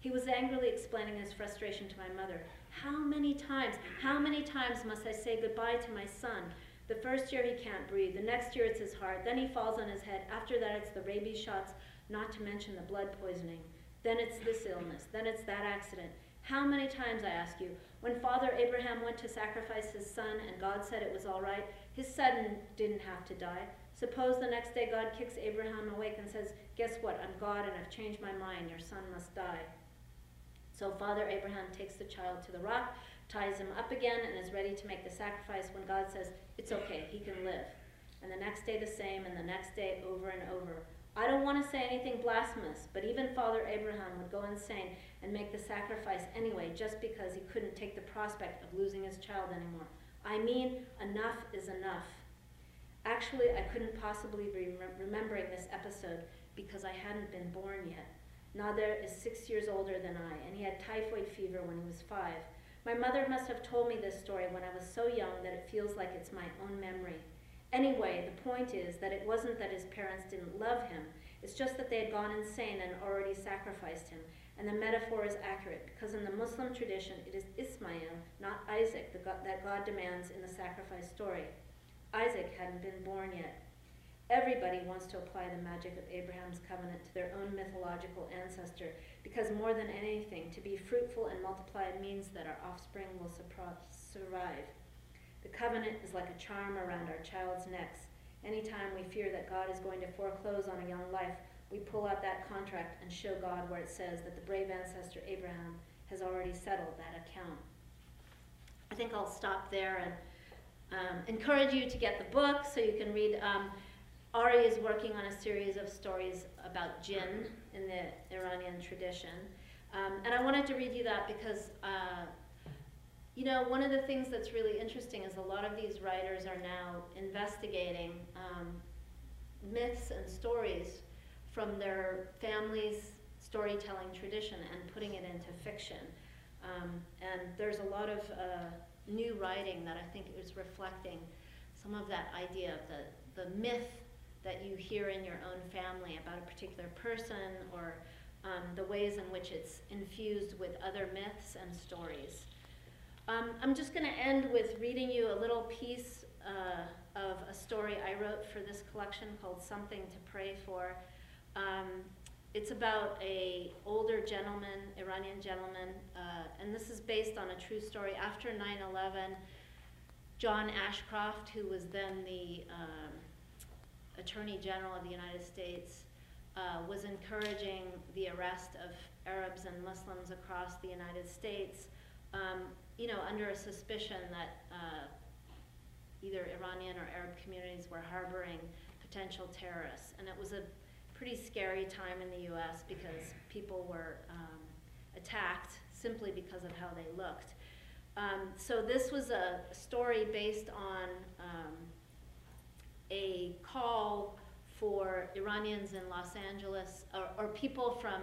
He was angrily explaining his frustration to my mother. How many times, how many times must I say goodbye to my son? The first year he can't breathe, the next year it's his heart, then he falls on his head, after that it's the rabies shots, not to mention the blood poisoning. Then it's this illness, then it's that accident. How many times, I ask you, when Father Abraham went to sacrifice his son and God said it was all right, his son didn't have to die. Suppose the next day God kicks Abraham awake and says, Guess what? I'm God and I've changed my mind. Your son must die. So Father Abraham takes the child to the rock, ties him up again, and is ready to make the sacrifice when God says, It's okay, he can live. And the next day the same, and the next day over and over. I don't want to say anything blasphemous, but even Father Abraham would go insane and make the sacrifice anyway just because he couldn't take the prospect of losing his child anymore. I mean, enough is enough. Actually, I couldn't possibly be remembering this episode because I hadn't been born yet. Nader is six years older than I, and he had typhoid fever when he was five. My mother must have told me this story when I was so young that it feels like it's my own memory. Anyway, the point is that it wasn't that his parents didn't love him, it's just that they had gone insane and already sacrificed him. And the metaphor is accurate because in the Muslim tradition, it is Ismail, not Isaac, that God demands in the sacrifice story. Isaac hadn't been born yet. Everybody wants to apply the magic of Abraham's covenant to their own mythological ancestor because more than anything, to be fruitful and multiply means that our offspring will survive. The covenant is like a charm around our child's necks. Anytime we fear that God is going to foreclose on a young life, we pull out that contract and show God where it says that the brave ancestor Abraham has already settled that account. I think I'll stop there and um, encourage you to get the book so you can read. Um, Ari is working on a series of stories about jinn in the Iranian tradition. Um, and I wanted to read you that because, uh, you know, one of the things that's really interesting is a lot of these writers are now investigating um, myths and stories from their family's storytelling tradition and putting it into fiction. Um, and there's a lot of uh, new writing that I think is reflecting some of that idea of the, the myth that you hear in your own family about a particular person or um, the ways in which it's infused with other myths and stories. Um, I'm just going to end with reading you a little piece uh, of a story I wrote for this collection called Something to Pray For. Um, it's about a older gentleman, Iranian gentleman, uh, and this is based on a true story. After 9/11, John Ashcroft, who was then the um, Attorney General of the United States, uh, was encouraging the arrest of Arabs and Muslims across the United States, um, you know, under a suspicion that uh, either Iranian or Arab communities were harboring potential terrorists. And it was a pretty scary time in the U.S. because people were um, attacked simply because of how they looked. Um, so this was a story based on um, a call for Iranians in Los Angeles or, or people from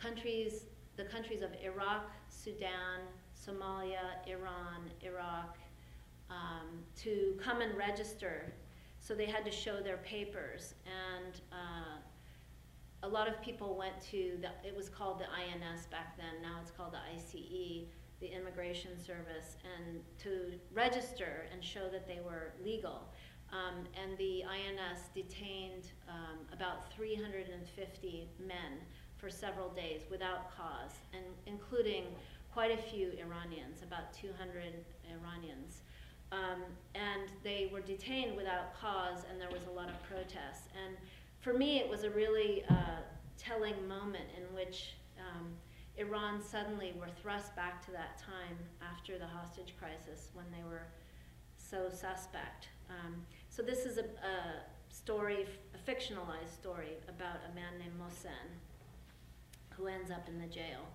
countries, the countries of Iraq, Sudan, Somalia, Iran, Iraq, um, to come and register. So they had to show their papers. And uh, a lot of people went to, the, it was called the INS back then, now it's called the ICE, the Immigration Service, and to register and show that they were legal. Um, and the INS detained um, about 350 men for several days without cause, and including quite a few Iranians, about 200 Iranians. Um, and they were detained without cause, and there was a lot of protests. And for me, it was a really uh, telling moment in which um, Iran suddenly were thrust back to that time after the hostage crisis when they were so suspect. Um, so this is a, a story, a fictionalized story about a man named Mohsen who ends up in the jail.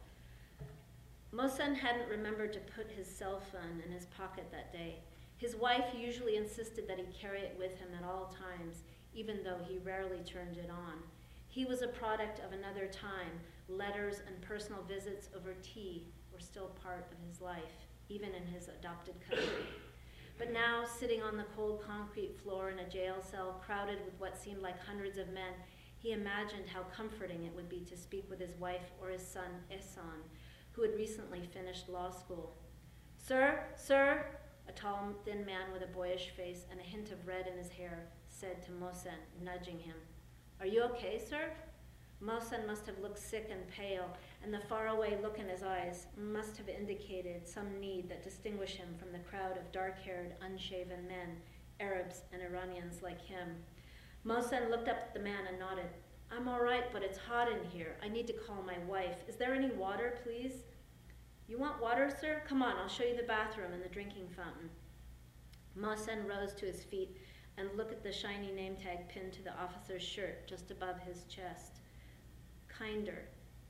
Mohsen hadn't remembered to put his cell phone in his pocket that day. His wife usually insisted that he carry it with him at all times, even though he rarely turned it on. He was a product of another time. Letters and personal visits over tea were still part of his life, even in his adopted country. But now, sitting on the cold concrete floor in a jail cell crowded with what seemed like hundreds of men, he imagined how comforting it would be to speak with his wife or his son, Ehsan, who had recently finished law school. Sir, sir, a tall, thin man with a boyish face and a hint of red in his hair said to Mohsen, nudging him. Are you okay, sir? Mohsen must have looked sick and pale, and the faraway look in his eyes must have indicated some need that distinguished him from the crowd of dark-haired, unshaven men, Arabs and Iranians like him. Mohsen looked up at the man and nodded. I'm all right, but it's hot in here. I need to call my wife. Is there any water, please? You want water, sir? Come on, I'll show you the bathroom and the drinking fountain. Mohsen rose to his feet and looked at the shiny name tag pinned to the officer's shirt just above his chest. Kinder.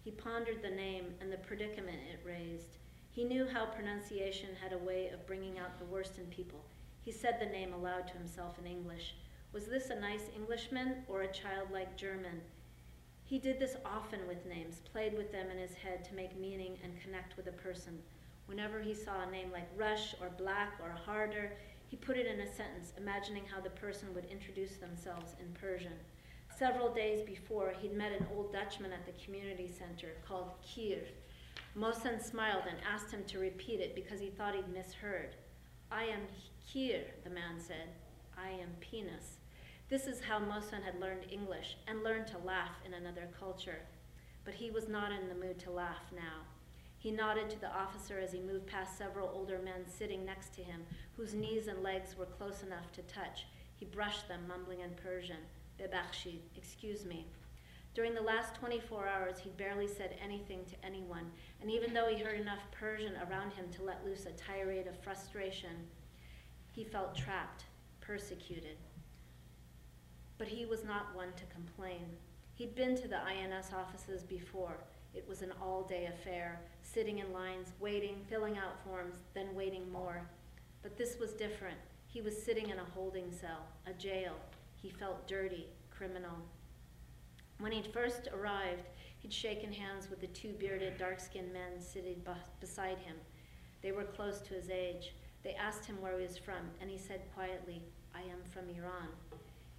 He pondered the name and the predicament it raised. He knew how pronunciation had a way of bringing out the worst in people. He said the name aloud to himself in English. Was this a nice Englishman or a childlike German? He did this often with names, played with them in his head to make meaning and connect with a person. Whenever he saw a name like Rush or Black or Harder, he put it in a sentence, imagining how the person would introduce themselves in Persian. Several days before, he'd met an old Dutchman at the community center called Kier. Mohsen smiled and asked him to repeat it because he thought he'd misheard. I am Kier, the man said. I am penis. This is how Mohsen had learned English and learned to laugh in another culture. But he was not in the mood to laugh now. He nodded to the officer as he moved past several older men sitting next to him, whose knees and legs were close enough to touch. He brushed them, mumbling in Persian. Excuse me. During the last 24 hours, he barely said anything to anyone, and even though he heard enough Persian around him to let loose a tirade of frustration, he felt trapped, persecuted. But he was not one to complain. He'd been to the INS offices before. It was an all day affair, sitting in lines, waiting, filling out forms, then waiting more. But this was different. He was sitting in a holding cell, a jail, he felt dirty, criminal. When he'd first arrived, he'd shaken hands with the two bearded, dark skinned men sitting beside him. They were close to his age. They asked him where he was from, and he said quietly, I am from Iran.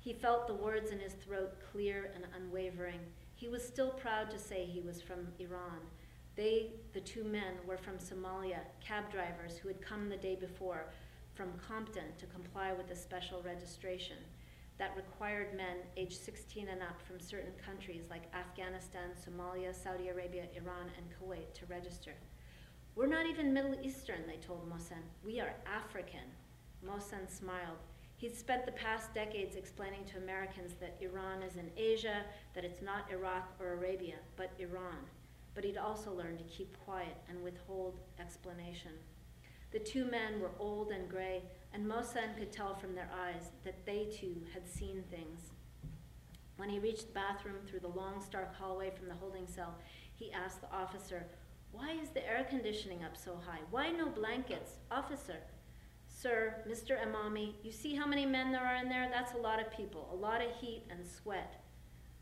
He felt the words in his throat clear and unwavering. He was still proud to say he was from Iran. They, the two men, were from Somalia, cab drivers who had come the day before from Compton to comply with the special registration that required men aged 16 and up from certain countries like Afghanistan, Somalia, Saudi Arabia, Iran, and Kuwait to register. We're not even Middle Eastern, they told Mohsen. We are African. Mohsen smiled. He'd spent the past decades explaining to Americans that Iran is in Asia, that it's not Iraq or Arabia, but Iran. But he'd also learned to keep quiet and withhold explanation. The two men were old and gray, and Mohsen could tell from their eyes that they too had seen things. When he reached the bathroom through the long, stark hallway from the holding cell, he asked the officer, Why is the air conditioning up so high? Why no blankets? Officer, Sir, Mr. Emami, you see how many men there are in there? That's a lot of people, a lot of heat and sweat.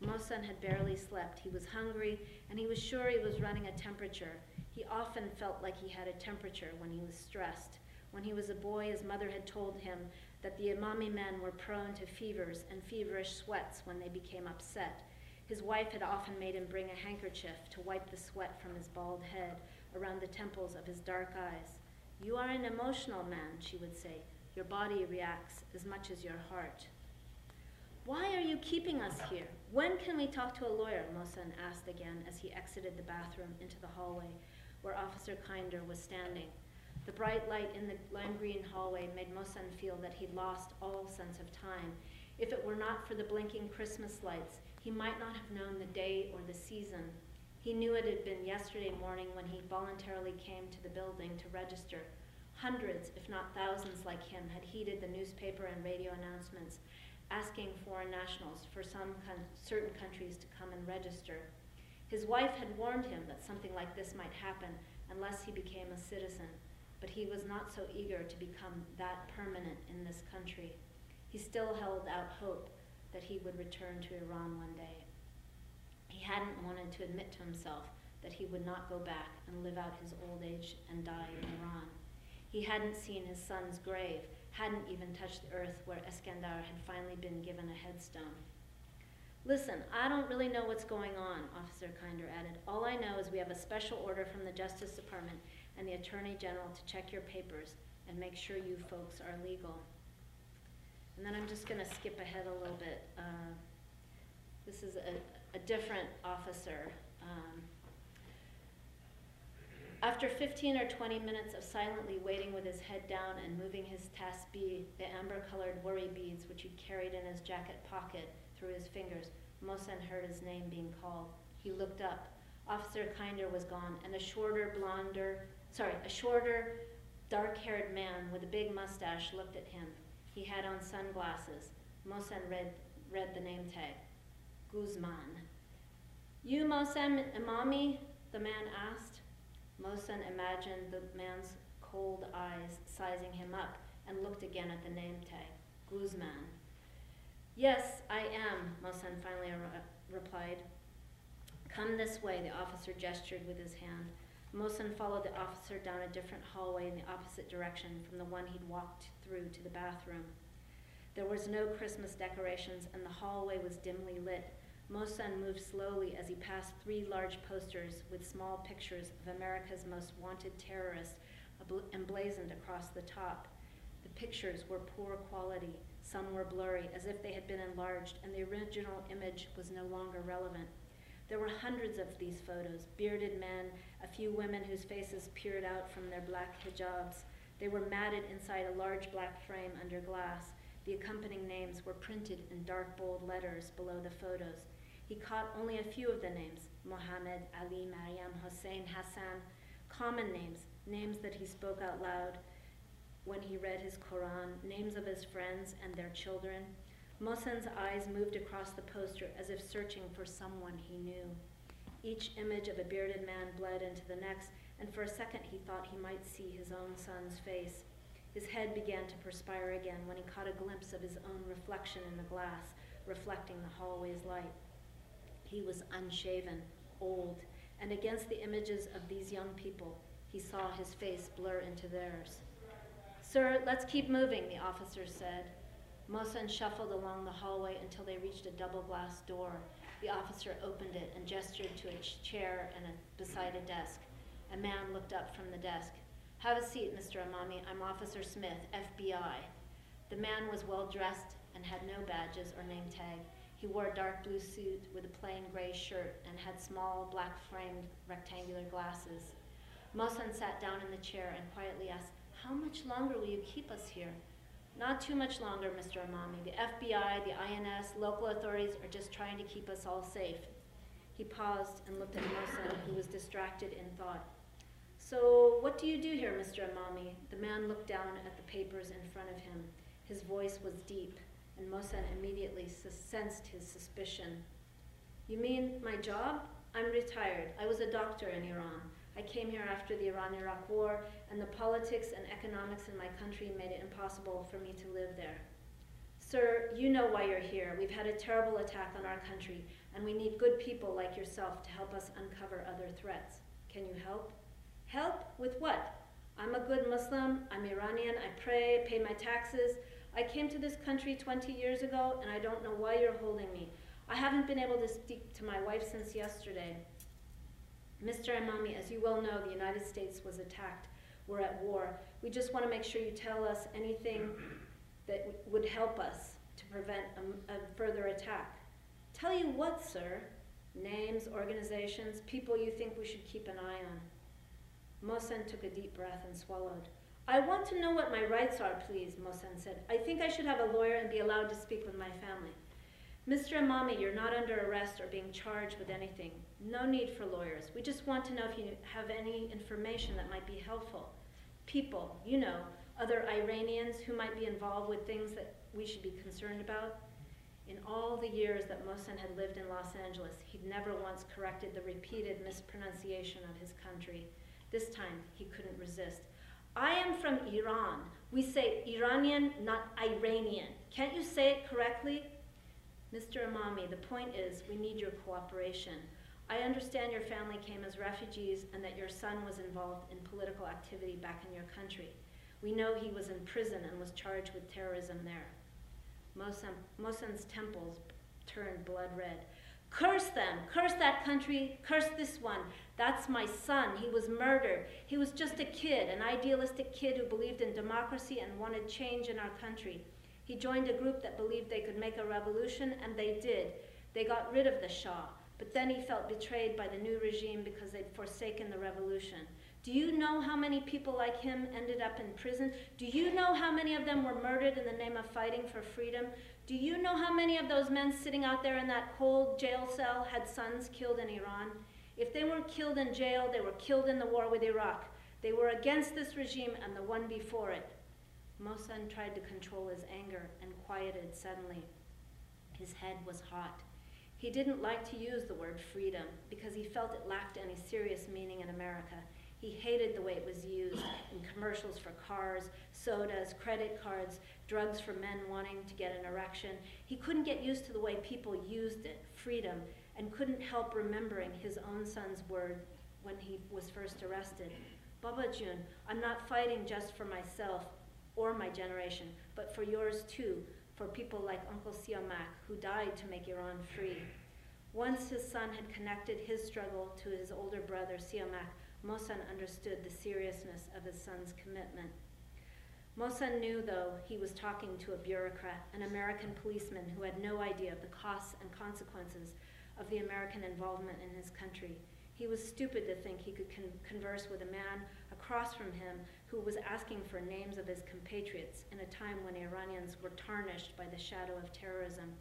Mohsen had barely slept. He was hungry, and he was sure he was running a temperature. He often felt like he had a temperature when he was stressed. When he was a boy, his mother had told him that the Imami men were prone to fevers and feverish sweats when they became upset. His wife had often made him bring a handkerchief to wipe the sweat from his bald head around the temples of his dark eyes. You are an emotional man, she would say. Your body reacts as much as your heart. Why are you keeping us here? When can we talk to a lawyer? Mohsen asked again as he exited the bathroom into the hallway where Officer Kinder was standing. The bright light in the lime green hallway made Mohsen feel that he'd lost all sense of time. If it were not for the blinking Christmas lights, he might not have known the day or the season. He knew it had been yesterday morning when he voluntarily came to the building to register. Hundreds, if not thousands like him, had heeded the newspaper and radio announcements asking foreign nationals for some certain countries to come and register. His wife had warned him that something like this might happen unless he became a citizen but he was not so eager to become that permanent in this country. He still held out hope that he would return to Iran one day. He hadn't wanted to admit to himself that he would not go back and live out his old age and die in Iran. He hadn't seen his son's grave, hadn't even touched the earth where Eskandar had finally been given a headstone. Listen, I don't really know what's going on, Officer Kinder added. All I know is we have a special order from the Justice Department and the Attorney General to check your papers and make sure you folks are legal. And then I'm just going to skip ahead a little bit. Uh, this is a, a different officer. Um, after 15 or 20 minutes of silently waiting with his head down and moving his tasbih, the amber-colored worry beads which he carried in his jacket pocket, through his fingers, Mohsen heard his name being called. He looked up. Officer Kinder was gone, and a shorter, blonder, sorry, a shorter, dark haired man with a big mustache looked at him. He had on sunglasses. Mohsen read, read the name tag. Guzman. You Mohsen Imami? the man asked. Mohsen imagined the man's cold eyes sizing him up and looked again at the name tag. Guzman. Yes, I am, Mohsen finally replied. Come this way, the officer gestured with his hand. Mohsen followed the officer down a different hallway in the opposite direction from the one he'd walked through to the bathroom. There was no Christmas decorations, and the hallway was dimly lit. Mohsen moved slowly as he passed three large posters with small pictures of America's most wanted terrorists emblazoned across the top. The pictures were poor quality, some were blurry, as if they had been enlarged, and the original image was no longer relevant. There were hundreds of these photos bearded men, a few women whose faces peered out from their black hijabs. They were matted inside a large black frame under glass. The accompanying names were printed in dark, bold letters below the photos. He caught only a few of the names Mohammed, Ali, Mariam, Hussein, Hassan, common names, names that he spoke out loud when he read his Quran, names of his friends and their children. Mohsen's eyes moved across the poster as if searching for someone he knew. Each image of a bearded man bled into the next, and for a second he thought he might see his own son's face. His head began to perspire again when he caught a glimpse of his own reflection in the glass, reflecting the hallway's light. He was unshaven, old, and against the images of these young people, he saw his face blur into theirs. Sir, let's keep moving, the officer said. Mohsen shuffled along the hallway until they reached a double glass door. The officer opened it and gestured to a chair and a, beside a desk. A man looked up from the desk. Have a seat, Mr. Amami. I'm Officer Smith, FBI. The man was well dressed and had no badges or name tag. He wore a dark blue suit with a plain gray shirt and had small black framed rectangular glasses. Mohsen sat down in the chair and quietly asked, How much longer will you keep us here? Not too much longer, Mr. Amami. The FBI, the INS, local authorities are just trying to keep us all safe. He paused and looked at Mohsen, who was distracted in thought. So, what do you do here, Mr. Amami? The man looked down at the papers in front of him. His voice was deep, and Mohsen immediately sensed his suspicion. You mean my job? I'm retired. I was a doctor in Iran. I came here after the Iran Iraq War, and the politics and economics in my country made it impossible for me to live there. Sir, you know why you're here. We've had a terrible attack on our country, and we need good people like yourself to help us uncover other threats. Can you help? Help? With what? I'm a good Muslim, I'm Iranian, I pray, pay my taxes. I came to this country 20 years ago, and I don't know why you're holding me. I haven't been able to speak to my wife since yesterday. Mr. Imami, as you well know, the United States was attacked. We're at war. We just want to make sure you tell us anything that would help us to prevent a, a further attack. Tell you what, sir? Names, organizations, people you think we should keep an eye on. Mohsen took a deep breath and swallowed. I want to know what my rights are, please, Mohsen said. I think I should have a lawyer and be allowed to speak with my family. Mr. Amami, you're not under arrest or being charged with anything. No need for lawyers. We just want to know if you have any information that might be helpful. People, you know, other Iranians who might be involved with things that we should be concerned about. In all the years that Mohsen had lived in Los Angeles, he'd never once corrected the repeated mispronunciation of his country. This time, he couldn't resist. I am from Iran. We say Iranian, not Iranian. Can't you say it correctly? Mr. Imami, the point is we need your cooperation. I understand your family came as refugees and that your son was involved in political activity back in your country. We know he was in prison and was charged with terrorism there. Mohsen's temples turned blood red. Curse them! Curse that country! Curse this one! That's my son. He was murdered. He was just a kid, an idealistic kid who believed in democracy and wanted change in our country. He joined a group that believed they could make a revolution, and they did. They got rid of the Shah. But then he felt betrayed by the new regime because they'd forsaken the revolution. Do you know how many people like him ended up in prison? Do you know how many of them were murdered in the name of fighting for freedom? Do you know how many of those men sitting out there in that cold jail cell had sons killed in Iran? If they weren't killed in jail, they were killed in the war with Iraq. They were against this regime and the one before it. Mohsen tried to control his anger and quieted suddenly. His head was hot. He didn't like to use the word freedom because he felt it lacked any serious meaning in America. He hated the way it was used in commercials for cars, sodas, credit cards, drugs for men wanting to get an erection. He couldn't get used to the way people used it, freedom, and couldn't help remembering his own son's word when he was first arrested. Baba Jun, I'm not fighting just for myself or my generation, but for yours too, for people like Uncle Siamak, who died to make Iran free. Once his son had connected his struggle to his older brother Siamak, Mohsen understood the seriousness of his son's commitment. Mohsen knew, though, he was talking to a bureaucrat, an American policeman who had no idea of the costs and consequences of the American involvement in his country. He was stupid to think he could con converse with a man across from him who was asking for names of his compatriots in a time when Iranians were tarnished by the shadow of terrorism.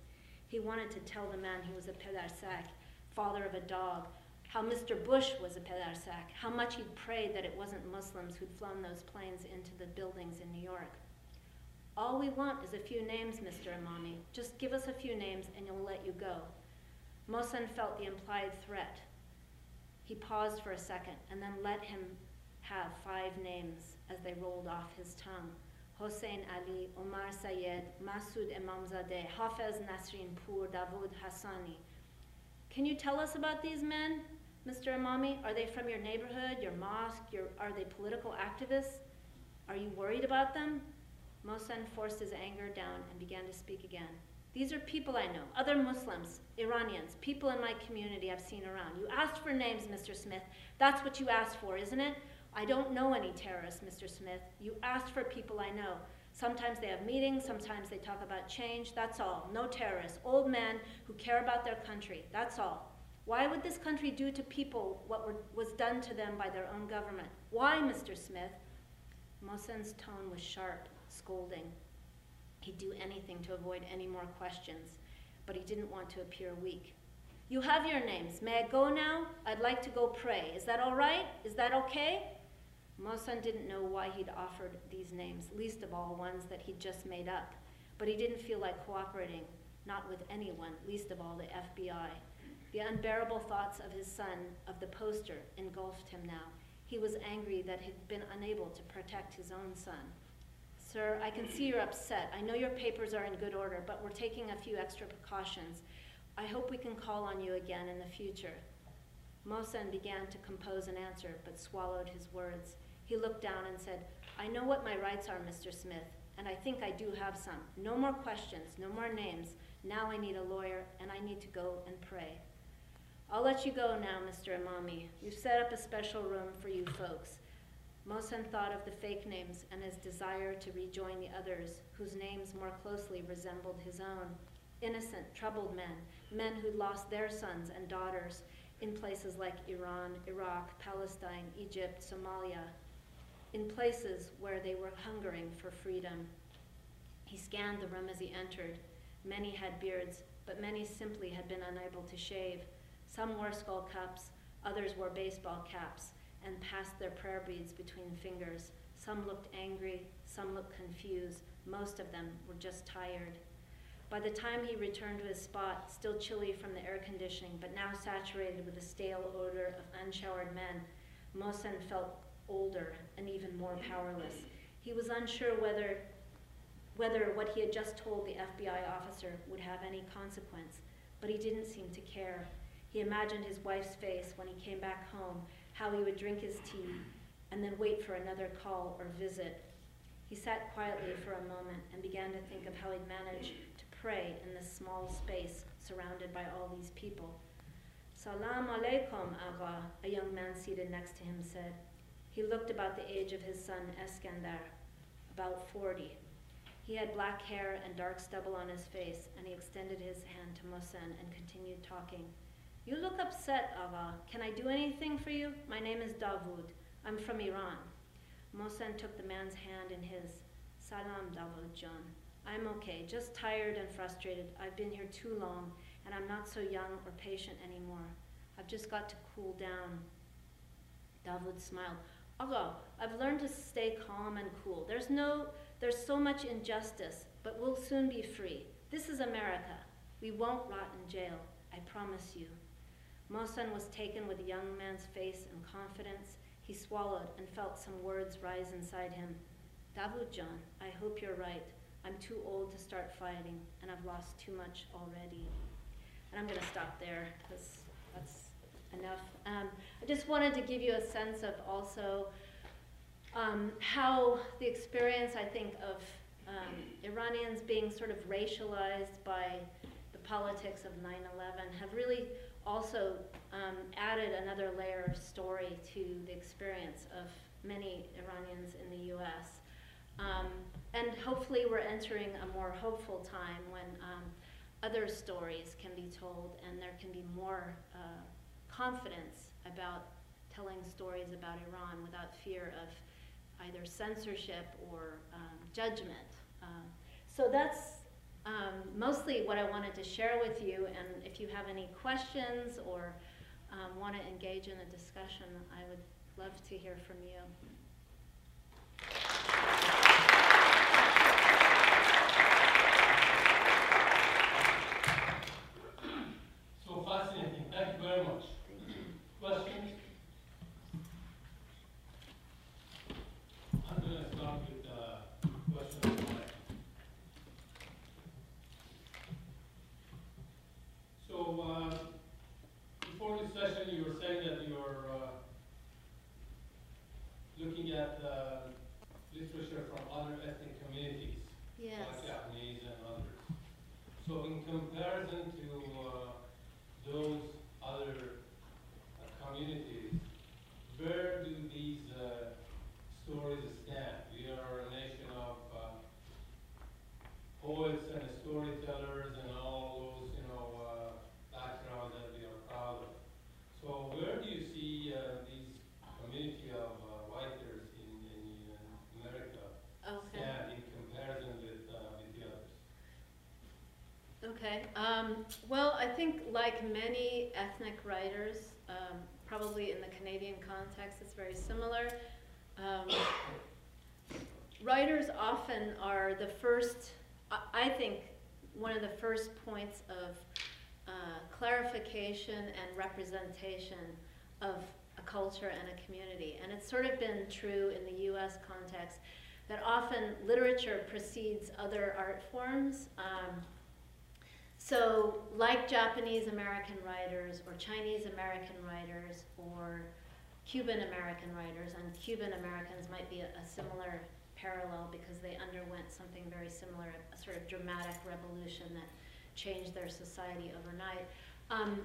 He wanted to tell the man he was a pedarsak, father of a dog, how Mr. Bush was a pedarsak, how much he'd prayed that it wasn't Muslims who'd flown those planes into the buildings in New York. All we want is a few names, Mr. Imami. Just give us a few names and you'll let you go. Mohsen felt the implied threat. He paused for a second and then let him have five names as they rolled off his tongue. Hossein Ali, Omar Sayed, Masoud Imamzadeh, Hafez Nasrin Davud Hassani. Can you tell us about these men, Mr. Imami? Are they from your neighborhood, your mosque? Your, are they political activists? Are you worried about them? Mohsen forced his anger down and began to speak again. These are people I know, other Muslims, Iranians, people in my community I've seen around. You asked for names, Mr. Smith. That's what you asked for, isn't it? I don't know any terrorists, Mr. Smith. You asked for people I know. Sometimes they have meetings, sometimes they talk about change, that's all. No terrorists. Old men who care about their country, that's all. Why would this country do to people what were, was done to them by their own government? Why, Mr. Smith? Mohsen's tone was sharp, scolding. He'd do anything to avoid any more questions, but he didn't want to appear weak. You have your names. May I go now? I'd like to go pray. Is that all right? Is that okay? Mohsen didn't know why he'd offered these names, least of all ones that he'd just made up. But he didn't feel like cooperating, not with anyone, least of all the FBI. The unbearable thoughts of his son, of the poster, engulfed him now. He was angry that he'd been unable to protect his own son. Sir, I can see you're upset. I know your papers are in good order, but we're taking a few extra precautions. I hope we can call on you again in the future. Mohsen began to compose an answer, but swallowed his words. He looked down and said, I know what my rights are, Mr. Smith, and I think I do have some. No more questions, no more names. Now I need a lawyer, and I need to go and pray. I'll let you go now, Mr. Imami. You've set up a special room for you folks. Mohsen thought of the fake names and his desire to rejoin the others, whose names more closely resembled his own. Innocent, troubled men, men who'd lost their sons and daughters in places like Iran, Iraq, Palestine, Egypt, Somalia, in places where they were hungering for freedom. He scanned the room as he entered. Many had beards, but many simply had been unable to shave. Some wore skull caps, others wore baseball caps and passed their prayer beads between fingers. Some looked angry, some looked confused, most of them were just tired. By the time he returned to his spot, still chilly from the air conditioning, but now saturated with the stale odor of unshowered men, Mohsen felt older and even more powerless. He was unsure whether, whether what he had just told the FBI officer would have any consequence, but he didn't seem to care. He imagined his wife's face when he came back home, how he would drink his tea, and then wait for another call or visit. He sat quietly for a moment and began to think of how he'd manage to pray in this small space surrounded by all these people. Salam alaikum, Agha, a young man seated next to him said. He looked about the age of his son Eskandar, about 40. He had black hair and dark stubble on his face, and he extended his hand to Mohsen and continued talking. You look upset, Agha. Can I do anything for you? My name is Davud. I'm from Iran. Mohsen took the man's hand in his. Salam, Davud Jan. I'm okay, just tired and frustrated. I've been here too long, and I'm not so young or patient anymore. I've just got to cool down. Davud smiled. Agha, I've learned to stay calm and cool. There's no, there's so much injustice, but we'll soon be free. This is America. We won't rot in jail, I promise you. Mohsen was taken with the young man's face and confidence. He swallowed and felt some words rise inside him. Davud Jan, I hope you're right. I'm too old to start fighting, and I've lost too much already. And I'm going to stop there because that's enough. Um, I just wanted to give you a sense of also um, how the experience, I think, of um, Iranians being sort of racialized by the politics of 9 11 have really also um, added another layer of story to the experience of many Iranians in the US. Um, and hopefully, we're entering a more hopeful time when um, other stories can be told and there can be more uh, confidence about telling stories about Iran without fear of either censorship or um, judgment. Um, so that's um, mostly what I wanted to share with you. And if you have any questions or um, want to engage in a discussion, I would love to hear from you. So fascinating. Thank you very much. Questions? I'm going to start with uh, question number one. So, uh, before this session, you were saying that you're uh, looking at uh, literature from other ethnic communities, Yes. like Japanese and others. So, in comparison to uh, those other uh, communities, where do these uh, stories stand? We are a nation of uh, poets and storytellers and all those, you know, uh, backgrounds that we are proud of. So where do you see uh, these community of uh, writers in, in uh, America Okay. stand in comparison with, uh, with the others? Okay. Um, well, I think like many ethnic writers, um, probably in the Canadian context, it's very similar. Um, writers often are the first, I, think, one of the first points of uh, clarification and representation of a culture and a community. And it's sort of been true in the US context that often literature precedes other art forms. Um, so, like Japanese American writers or Chinese American writers or Cuban American writers, and Cuban Americans might be a, a similar parallel because they underwent something very similar, a sort of dramatic revolution that changed their society overnight. Um,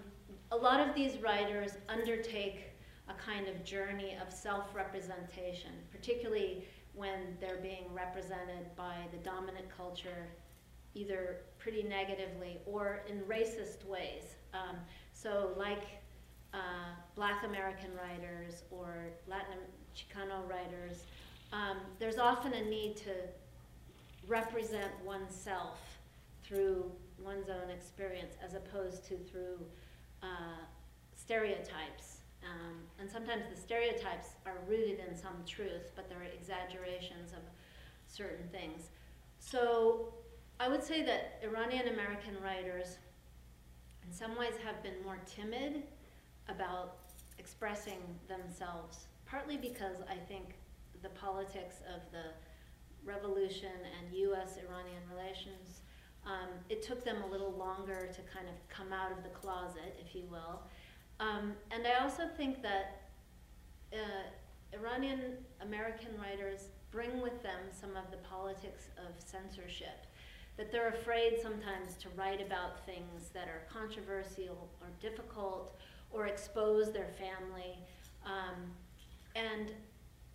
a lot of these writers undertake a kind of journey of self representation, particularly when they're being represented by the dominant culture either pretty negatively or in racist ways. Um, so, like uh, Black American writers or Latin Chicano writers, um, there's often a need to represent oneself through one's own experience as opposed to through uh, stereotypes. Um, and sometimes the stereotypes are rooted in some truth, but they're exaggerations of certain things. So I would say that Iranian American writers, in some ways, have been more timid about expressing themselves, partly because I think the politics of the revolution and US Iranian relations, um, it took them a little longer to kind of come out of the closet, if you will. Um, and I also think that uh, Iranian American writers bring with them some of the politics of censorship that they're afraid sometimes to write about things that are controversial or difficult or expose their family. Um, and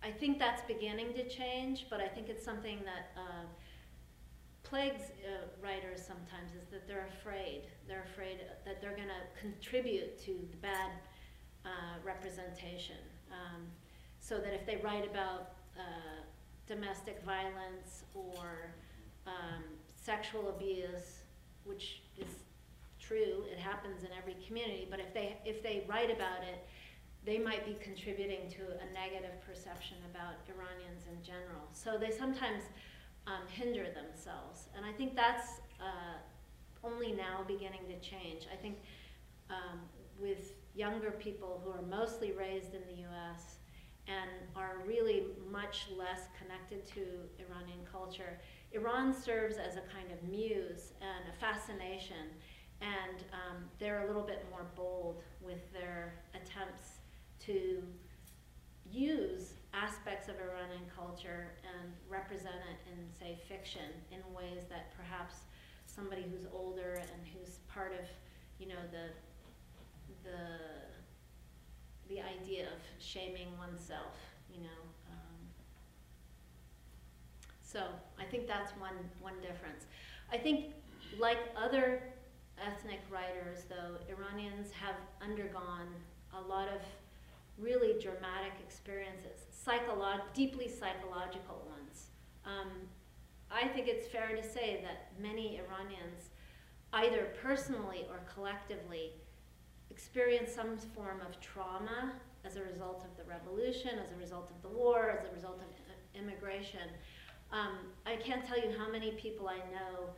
I think that's beginning to change, but I think it's something that uh, plagues uh, writers sometimes is that they're afraid. They're afraid that they're going to contribute to the bad uh, representation. Um, so that if they write about uh, domestic violence or um, sexual abuse, which is true, it happens in every community, but if they, if they write about it, they might be contributing to a negative perception about Iranians in general. So they sometimes um, hinder themselves. And I think that's uh, only now beginning to change. I think um, with younger people who are mostly raised in the US and are really much less connected to Iranian culture, Iran serves as a kind of muse and a fascination. And um, they're a little bit more bold with their attempts to use aspects of Iranian culture and represent it in, say, fiction in ways that perhaps somebody who's older and who's part of, you know, the the the idea of shaming oneself, you know. So I think that's one one difference. I think, like other ethnic writers, though, Iranians have undergone a lot of really dramatic experiences, deeply psychological ones. Um, I think it's fair to say that many Iranians, either personally or collectively, experience some form of trauma as a result of the revolution, as a result of the war, as a result of immigration. Um, I can't tell you how many people I know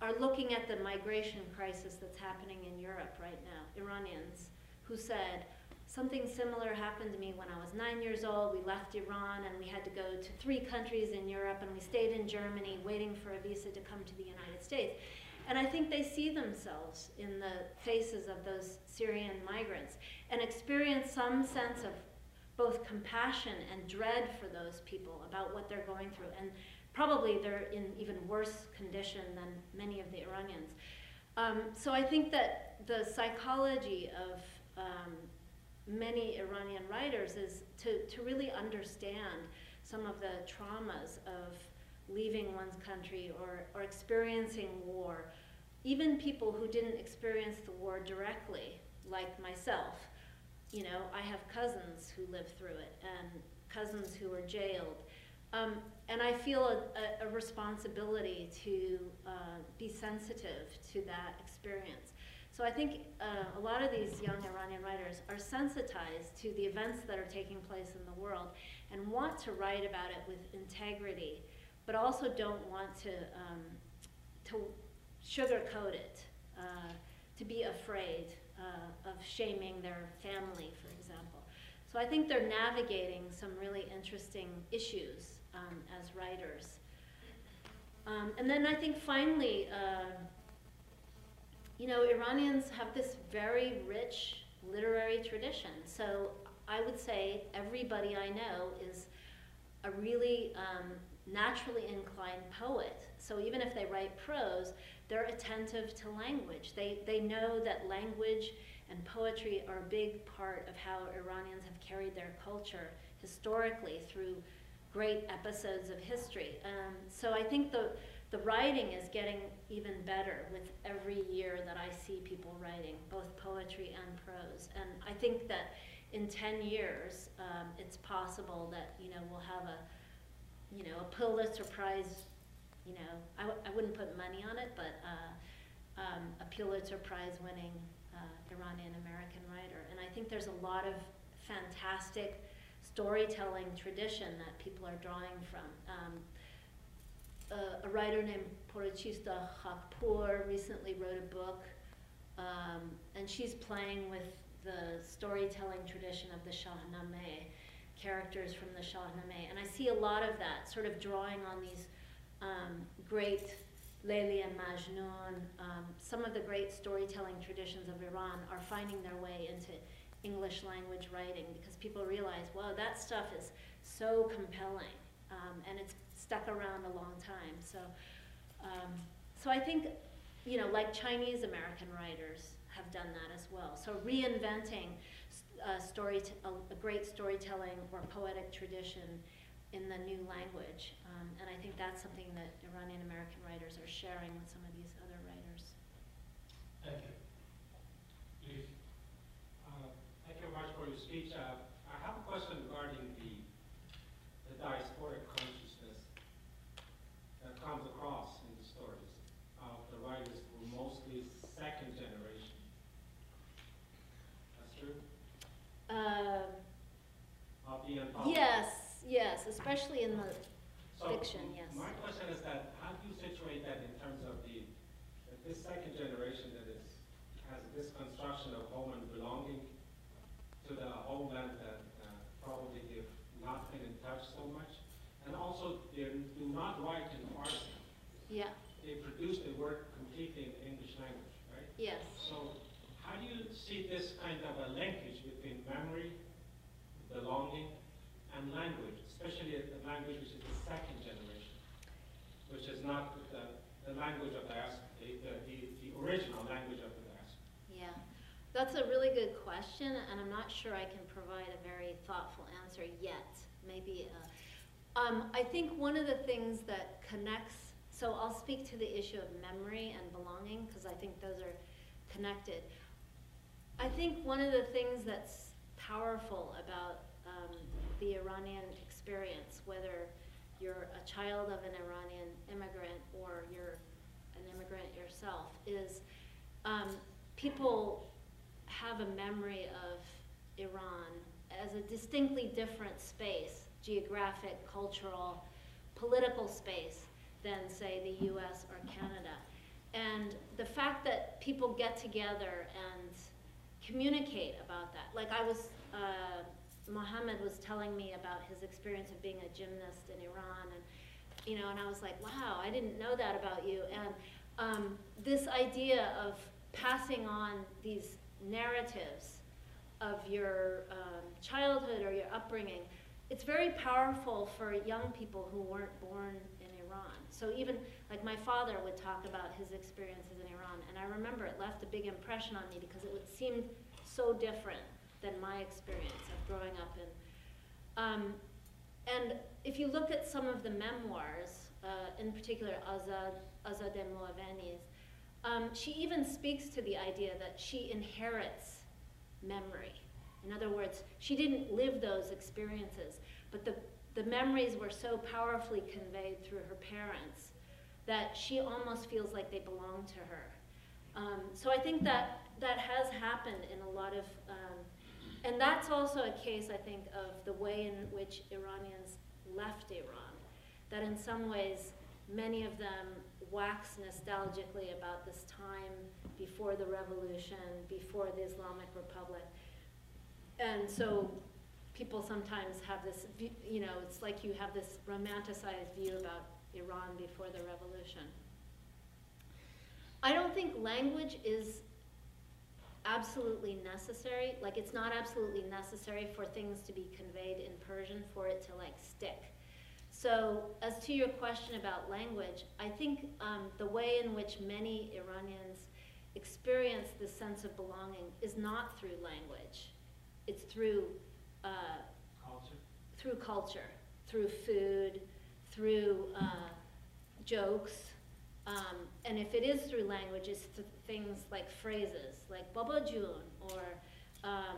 are looking at the migration crisis that's happening in Europe right now, Iranians, who said, Something similar happened to me when I was nine years old. We left Iran and we had to go to three countries in Europe and we stayed in Germany waiting for a visa to come to the United States. And I think they see themselves in the faces of those Syrian migrants and experience some sense of both compassion and dread for those people about what they're going through. And probably they're in even worse condition than many of the Iranians. Um, so I think that the psychology of um, many Iranian writers is to, to really understand some of the traumas of leaving one's country or, or experiencing war. Even people who didn't experience the war directly, like myself. You know, I have cousins who lived through it and cousins who were jailed. Um, and I feel a, a, a responsibility to uh, be sensitive to that experience. So I think uh, a lot of these young Iranian writers are sensitized to the events that are taking place in the world and want to write about it with integrity, but also don't want to, um, to sugarcoat it, uh, to be afraid uh, of shaming their family, for example. So I think they're navigating some really interesting issues um, as writers. Um, and then I think finally, uh, you know, Iranians have this very rich literary tradition. So I would say everybody I know is a really um, naturally inclined poet. So even if they write prose, they're attentive to language. They, they know that language and poetry are a big part of how Iranians have carried their culture historically through great episodes of history. Um, so I think the, the writing is getting even better with every year that I see people writing, both poetry and prose. And I think that in 10 years, um, it's possible that, you know, we'll have a, you know, a Pulitzer Prize, you know, I w- I wouldn't put money on it, but uh, um, a Pulitzer Prize winning uh, Iranian American writer. And I think there's a lot of fantastic storytelling tradition that people are drawing from. Um, uh, a writer named Porochista Khakpour recently wrote a book, um, and she's playing with the storytelling tradition of the Shahnameh, characters from the Shahnameh. And I see a lot of that, sort of drawing on these um, great and Majnun. Um, some of the great storytelling traditions of Iran are finding their way into English language writing because people realize, wow, that stuff is so compelling, um, and it's stuck around a long time. So, um, so I think, you know, like Chinese American writers have done that as well. So reinventing uh, story, a, a, great storytelling or poetic tradition in the new language, um, and I think that's something that Iranian American writers are sharing with some of these other writers. Thank you. Please. Uh, thank you very much for your speech. Uh, I have a question regarding the the diasporic consciousness that comes across in the stories of the writers who are mostly second generation. That's true? Uh, Of the anthology. Yes, especially in the So, fiction, yes. My question is that, how do you situate that in terms of the, that this second generation that is, has this construction of home and belonging to the homeland that uh, probably they've not been in touch so much? And also, they do not write in Farsi. Yeah, They produce the work completely in English language, right? yes. So how do you see this kind of a linkage between memory, belonging, and language, especially the language which is the second generation, which is not the, the language of the, the, the, the- original language of the? Yeah, that's a really good question, and I'm not sure I can provide a very thoughtful answer yet. Maybe, uh, um, I think one of the things that connects, so I'll speak to the issue of memory and belonging, because I think those are connected. I think one of the things that's powerful about um, the Iranian experience, whether you're a child of an Iranian immigrant or you're an immigrant yourself, is um, people have a memory of Iran as a distinctly different space, geographic, cultural, political space than, say, the US or Canada. And the fact that people get together and communicate about that, like I was, uh, Mohammed was telling me about his experience of being a gymnast in Iran, and you know, and I was like, wow, I didn't know that about you. And um, this idea of passing on these narratives of your um, childhood or your upbringing, it's very powerful for young people who weren't born in Iran. So even like my father would talk about his experiences in Iran, and I remember it left a big impression on me because it would seem so different than my experience of growing up in. Um, and if you look at some of the memoirs, uh, in particular Azad, Azadeh Moaveni's, um, she even speaks to the idea that she inherits memory. In other words, she didn't live those experiences, but the, the memories were so powerfully conveyed through her parents that she almost feels like they belong to her. Um, so I think that that has happened in a lot of, um, and that's also a case, I think, of the way in which Iranians left Iran. That in some ways, many of them wax nostalgically about this time before the revolution, before the Islamic Republic. And so people sometimes have this, you know, it's like you have this romanticized view about Iran before the revolution. I don't think language is absolutely necessary. Like, it's not absolutely necessary for things to be conveyed in Persian for it to like stick. So, as to your question about language, I think um, the way in which many Iranians experience this sense of belonging is not through language. It's through uh, Culture? through culture, through food, through uh, jokes. Um, and if it is through language, it's th- things like phrases, like Baba Jun, or, um,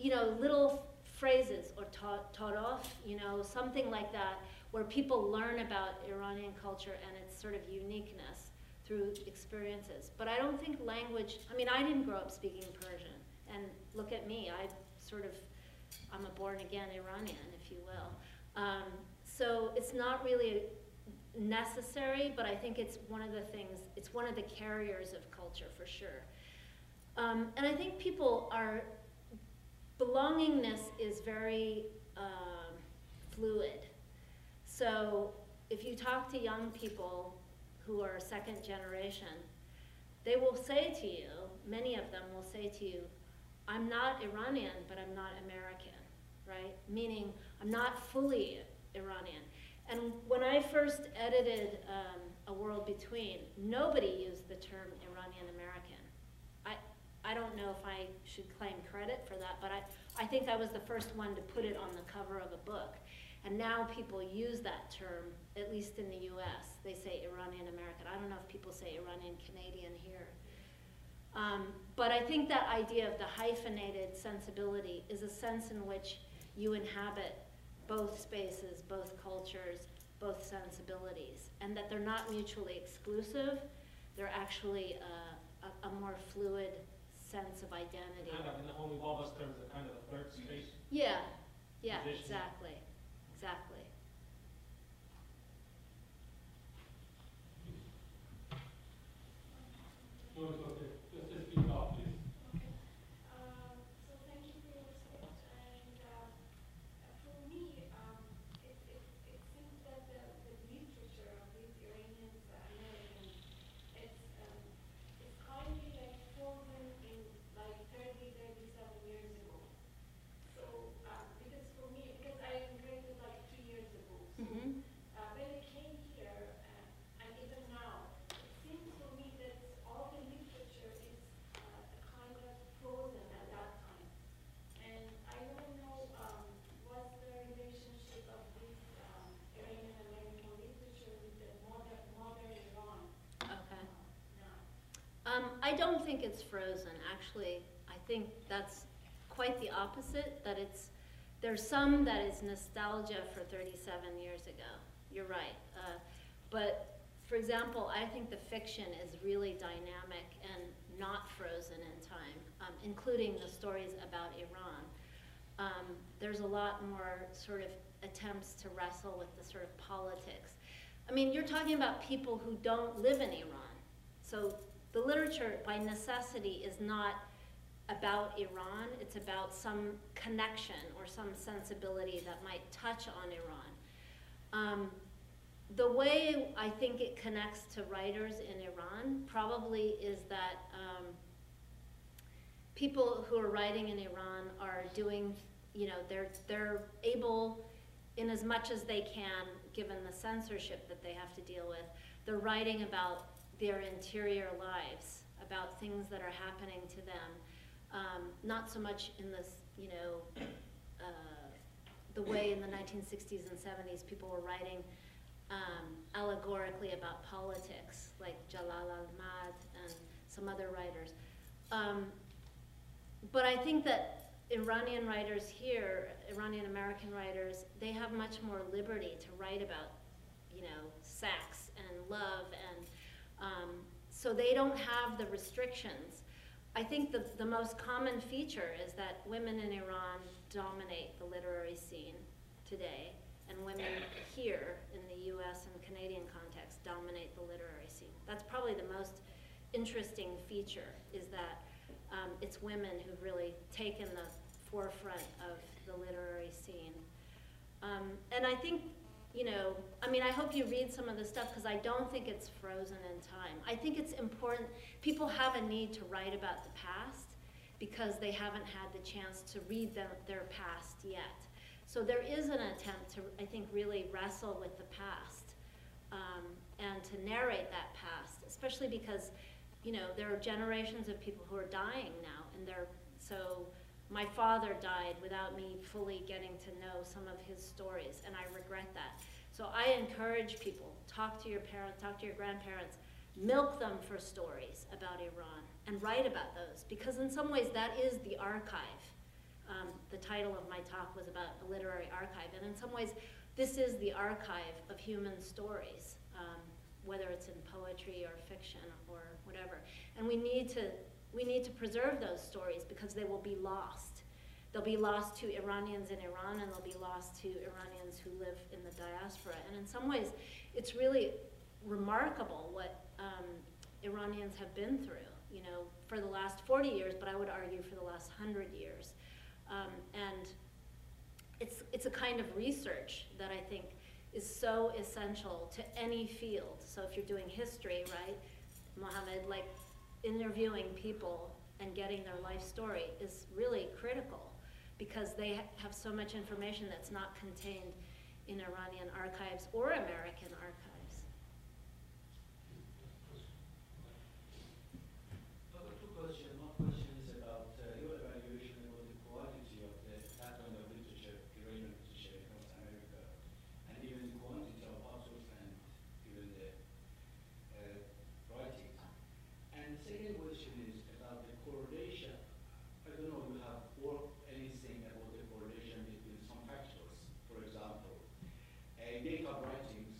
you know, little phrases, or ta- taarof, you know, something like that, where people learn about Iranian culture and its sort of uniqueness through experiences. But I don't think language, I mean, I didn't grow up speaking Persian. And look at me, I sort of I'm a born again Iranian, if you will. Um, so it's not really necessary, but I think it's one of the things, it's one of the carriers of culture for sure. Um, and I think people are, belongingness is very um, fluid. So if you talk to young people who are second generation, they will say to you, many of them will say to you, I'm not Iranian, but I'm not American, right? Meaning, I'm not fully Iranian. And when I first edited um, A World Between, nobody used the term Iranian American. I, I don't know if I should claim credit for that, but I, I think I was the first one to put it on the cover of a book. And now people use that term, at least in the US. They say Iranian American. I don't know if people say Iranian Canadian here. Um, but I think that idea of the hyphenated sensibility is a sense in which you inhabit both spaces, both cultures, both sensibilities, and that they're not mutually exclusive. They're actually uh, a, a, more fluid sense of identity. Kind of in the home of all of us, kind of a third space. Yeah, yeah, position. exactly, exactly. What was it's frozen, actually. I think that's quite the opposite, that it's, there's some that is nostalgia for thirty-seven years ago. You're right. Uh, But, for example, I think the fiction is really dynamic and not frozen in time, um, including the stories about Iran. Um, there's a lot more sort of attempts to wrestle with the sort of politics. I mean, you're talking about people who don't live in Iran. So the literature, by necessity, is not about Iran. It's about some connection or some sensibility that might touch on Iran. Um, the way I think it connects to writers in Iran probably is that um, people who are writing in Iran are doing, you know, they're, they're able, in as much as they can, given the censorship that they have to deal with, they're writing about their interior lives, about things that are happening to them. Um, not so much in this, you know, uh, the way in the 1960s and 70s people were writing um, allegorically about politics, like Jalal Al-e Ahmad and some other writers. Um, but I think that Iranian writers here, Iranian American writers, they have much more liberty to write about, you know, sex and love, and um, so they don't have the restrictions. I think the, the most common feature is that women in Iran dominate the literary scene today, and women here in the US and Canadian context dominate the literary scene. That's probably the most interesting feature, is that um, it's women who've really taken the forefront of the literary scene. Um, and I think, you know, I mean, I hope you read some of the stuff because I don't think it's frozen in time. I think it's important. People have a need to write about the past because they haven't had the chance to read their past yet. So there is an attempt to, I think, really wrestle with the past um, and to narrate that past, especially because you know, there are generations of people who are dying now, and they're, so my father died without me fully getting to know some of his stories, and I regret that. So I encourage people, talk to your parents, talk to your grandparents, milk them for stories about Iran, and write about those, because in some ways that is the archive. Um, the title of my talk was about a literary archive, and in some ways, this is the archive of human stories. Um, whether it's in poetry or fiction or whatever. And we need to we need to preserve those stories because they will be lost. They'll be lost to Iranians in Iran and they'll be lost to Iranians who live in the diaspora. And in some ways, it's really remarkable what um, Iranians have been through, you know, for the last 40 years, but I would argue for the last 100 years. Um, and it's, it's a kind of research that I think is so essential to any field. So if you're doing history, right, Mohammed, like interviewing people and getting their life story is really critical because they ha have so much information that's not contained in Iranian archives or American archives. Two questions. One question is about uh, your evaluation about the quality of the that kind of literature, Iranian literature in North America, and even the quantity of authors and even the uh, writings. And the second question is about the correlation. I don't know if you have worked anything about the correlation between some factors. For example, uh, date of writings,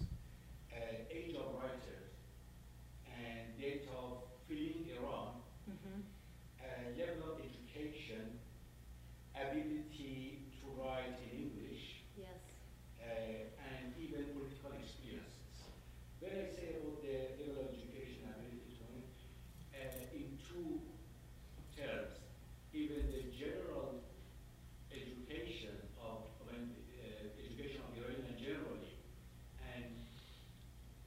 uh, age of writers, and date of fleeing Iran, Mm-hmm. uh, level of education, ability to write in English, Yes. uh, and even political experiences. When I say about the level of education ability to uh, in two terms, even the general education of, I mean, uh, education of Iranian generally, and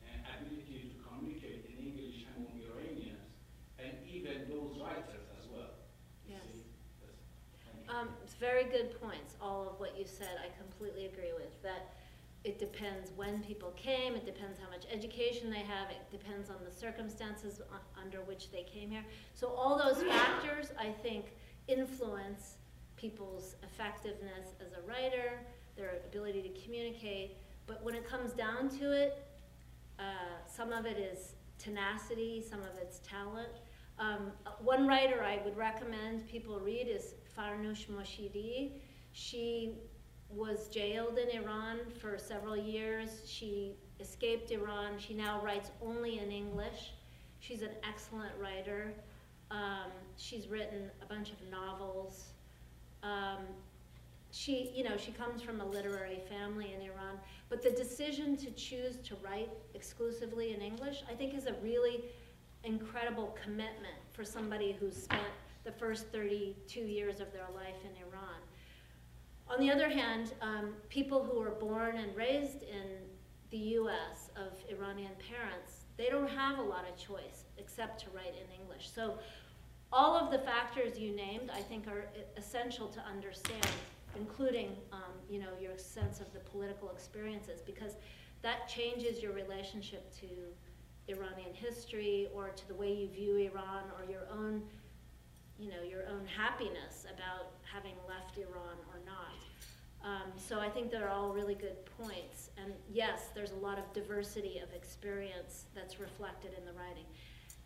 uh, ability to communicate in English among Iranians, and even those writers as well. You Yes. see? That's- thank you. Um, it's very good points, all of what you said, I completely agree with, that it depends when people came, it depends how much education they have, it depends on the circumstances under which they came here. So all those factors, I think, influence people's effectiveness as a writer, their ability to communicate, but when it comes down to it, uh, some of it is tenacity, some of it's talent. Um, one writer I would recommend people read is Farnoosh Moshiri. She was jailed in Iran for several years. She escaped Iran. She now writes only in English. She's an excellent writer. Um, she's written a bunch of novels. Um, she, you know, she comes from a literary family in Iran, but the decision to choose to write exclusively in English, I think, is a really incredible commitment for somebody who's spent the first 32 years of their life in Iran. On the other hand, um, people who are born and raised in the U.S. of Iranian parents, they don't have a lot of choice except to write in English. So all of the factors you named, I think, are essential to understand, including, um, you know, your sense of the political experiences, because that changes your relationship to Iranian history or to the way you view Iran or your own, you know, your own happiness about having left Iran or not. Um, so I think they're all really good points. And yes, there's a lot of diversity of experience that's reflected in the writing.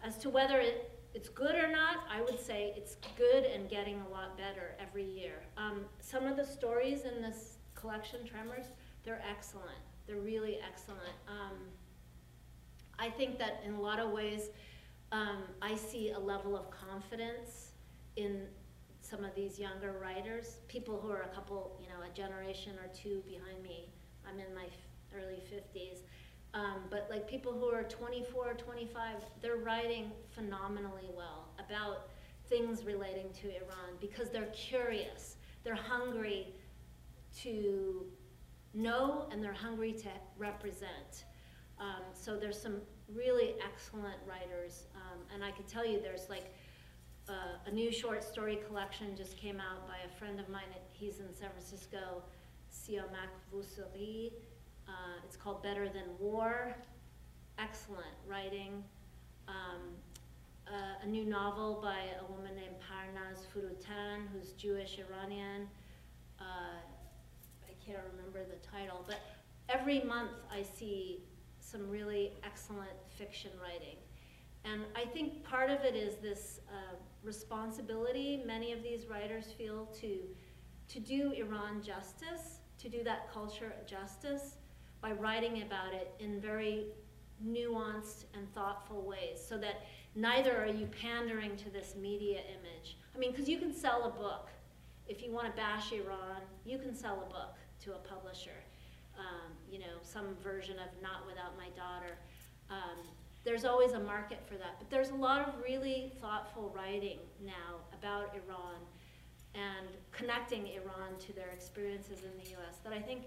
As to whether it, it's good or not, I would say it's good and getting a lot better every year. Um, some of the stories in this collection, Tremors, they're excellent. They're really excellent. Um, I think that in a lot of ways, um, I see a level of confidence in some of these younger writers, people who are a couple, you know, a generation or two behind me. I'm in my early 50s. Um, but like people who are 24, 25, they're writing phenomenally well about things relating to Iran because they're curious. They're hungry to know and they're hungry to represent. Um, so there's some really excellent writers, um, and I could tell you there's like a new short story collection just came out by a friend of mine. He's in San Francisco, Siamak Vossoughi. Uh, it's called Better Than War. Excellent writing. Um, uh, a new novel by a woman named Parnaz Foroutan, who's Jewish Iranian. Uh, I can't remember the title, but every month I see some really excellent fiction writing. And I think part of it is this uh, responsibility many of these writers feel to, to do Iran justice, to do that culture justice by writing about it in very nuanced and thoughtful ways so that neither are you pandering to this media image. I mean, because you can sell a book. If you want to bash Iran, you can sell a book to a publisher. Um, you know, some version of Not Without My Daughter. Um, there's always a market for that. But there's a lot of really thoughtful writing now about Iran and connecting Iran to their experiences in the US that I think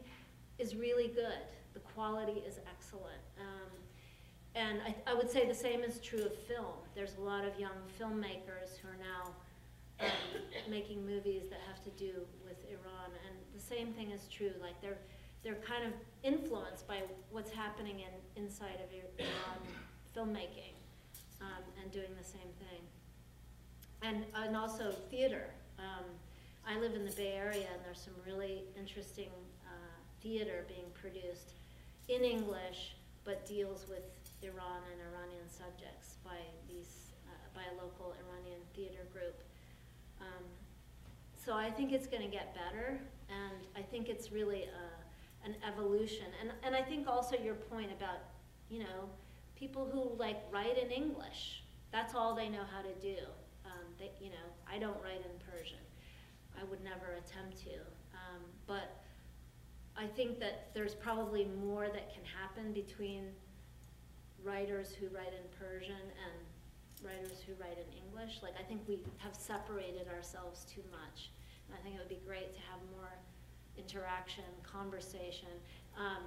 is really good. The quality is excellent. Um, and I, I would say the same is true of film. There's a lot of young filmmakers who are now um, making movies that have to do with Iran. And the same thing is true. Like they're, they're kind of influenced by what's happening in, inside of Iran filmmaking um, and doing the same thing. And, and also theater. Um, I live in the Bay Area and there's some really interesting uh, theater being produced in English but deals with Iran and Iranian subjects by these uh, by a local Iranian theater group. Um, so I think it's going to get better, and I think it's really a, an evolution. And and I think also your point about you know people who like write in English. That's all they know how to do. Um, they, you know, I don't write in Persian. I would never attempt to. Um, but I think that there's probably more that can happen between writers who write in Persian and writers who write in English. Like, I think we have separated ourselves too much. And I think it would be great to have more interaction, conversation. Um,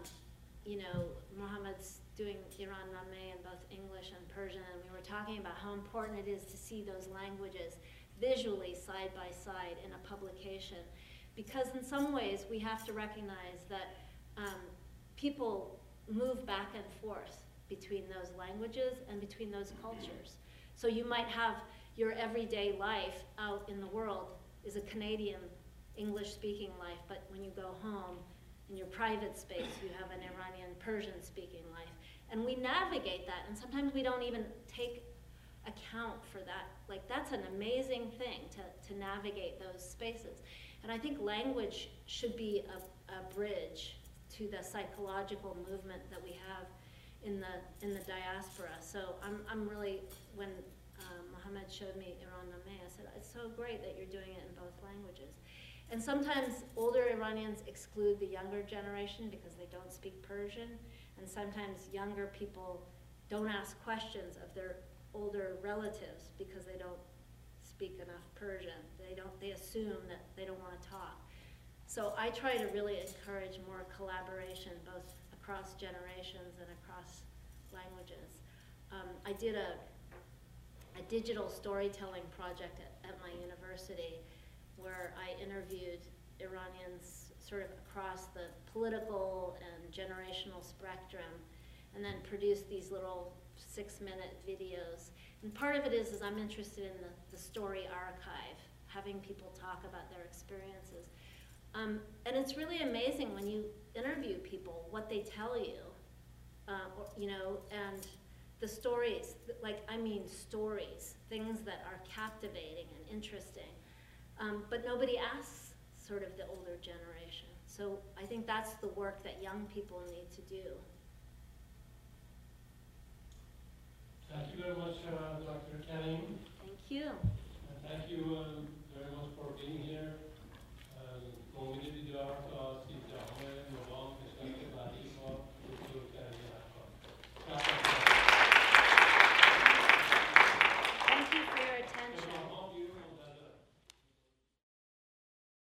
you know, Mohammed's doing Iran Nameh in both English and Persian, and we were talking about how important it is to see those languages visually side by side in a publication. Because in some ways, we have to recognize that um, people move back and forth between those languages and between those cultures. So you might have your everyday life out in the world is a Canadian English speaking life, but when you go home in your private space, you have an Iranian Persian speaking life. And we navigate that, and sometimes we don't even take account for that. Like, that's an amazing thing to, to navigate those spaces. And I think language should be a, a bridge to the psychological movement that we have in the, in the diaspora. So I'm, I'm really, when um, Mohammed showed me Iran Nameh, I said, it's so great that you're doing it in both languages. And sometimes older Iranians exclude the younger generation because they don't speak Persian. And sometimes younger people don't ask questions of their older relatives because they don't speak enough Persian. They don't, they assume that they don't want to talk. So I try to really encourage more collaboration, both across generations and across languages. Um, I did a, a digital storytelling project at, at my university where I interviewed Iranians sort of across the political and generational spectrum and then produced these little six-minute videos. And part of it is, is I'm interested in the, the story archive, having people talk about their experiences. Um, and it's really amazing when you interview people, what they tell you, uh, you know, and the stories, like, I mean stories, things that are captivating and interesting. Um, but nobody asks sort of the older generation. So I think that's the work that young people need to do. Thank you very much, uh, Dr. Kenning. Thank you. And thank you um, very much for being here. Um, community art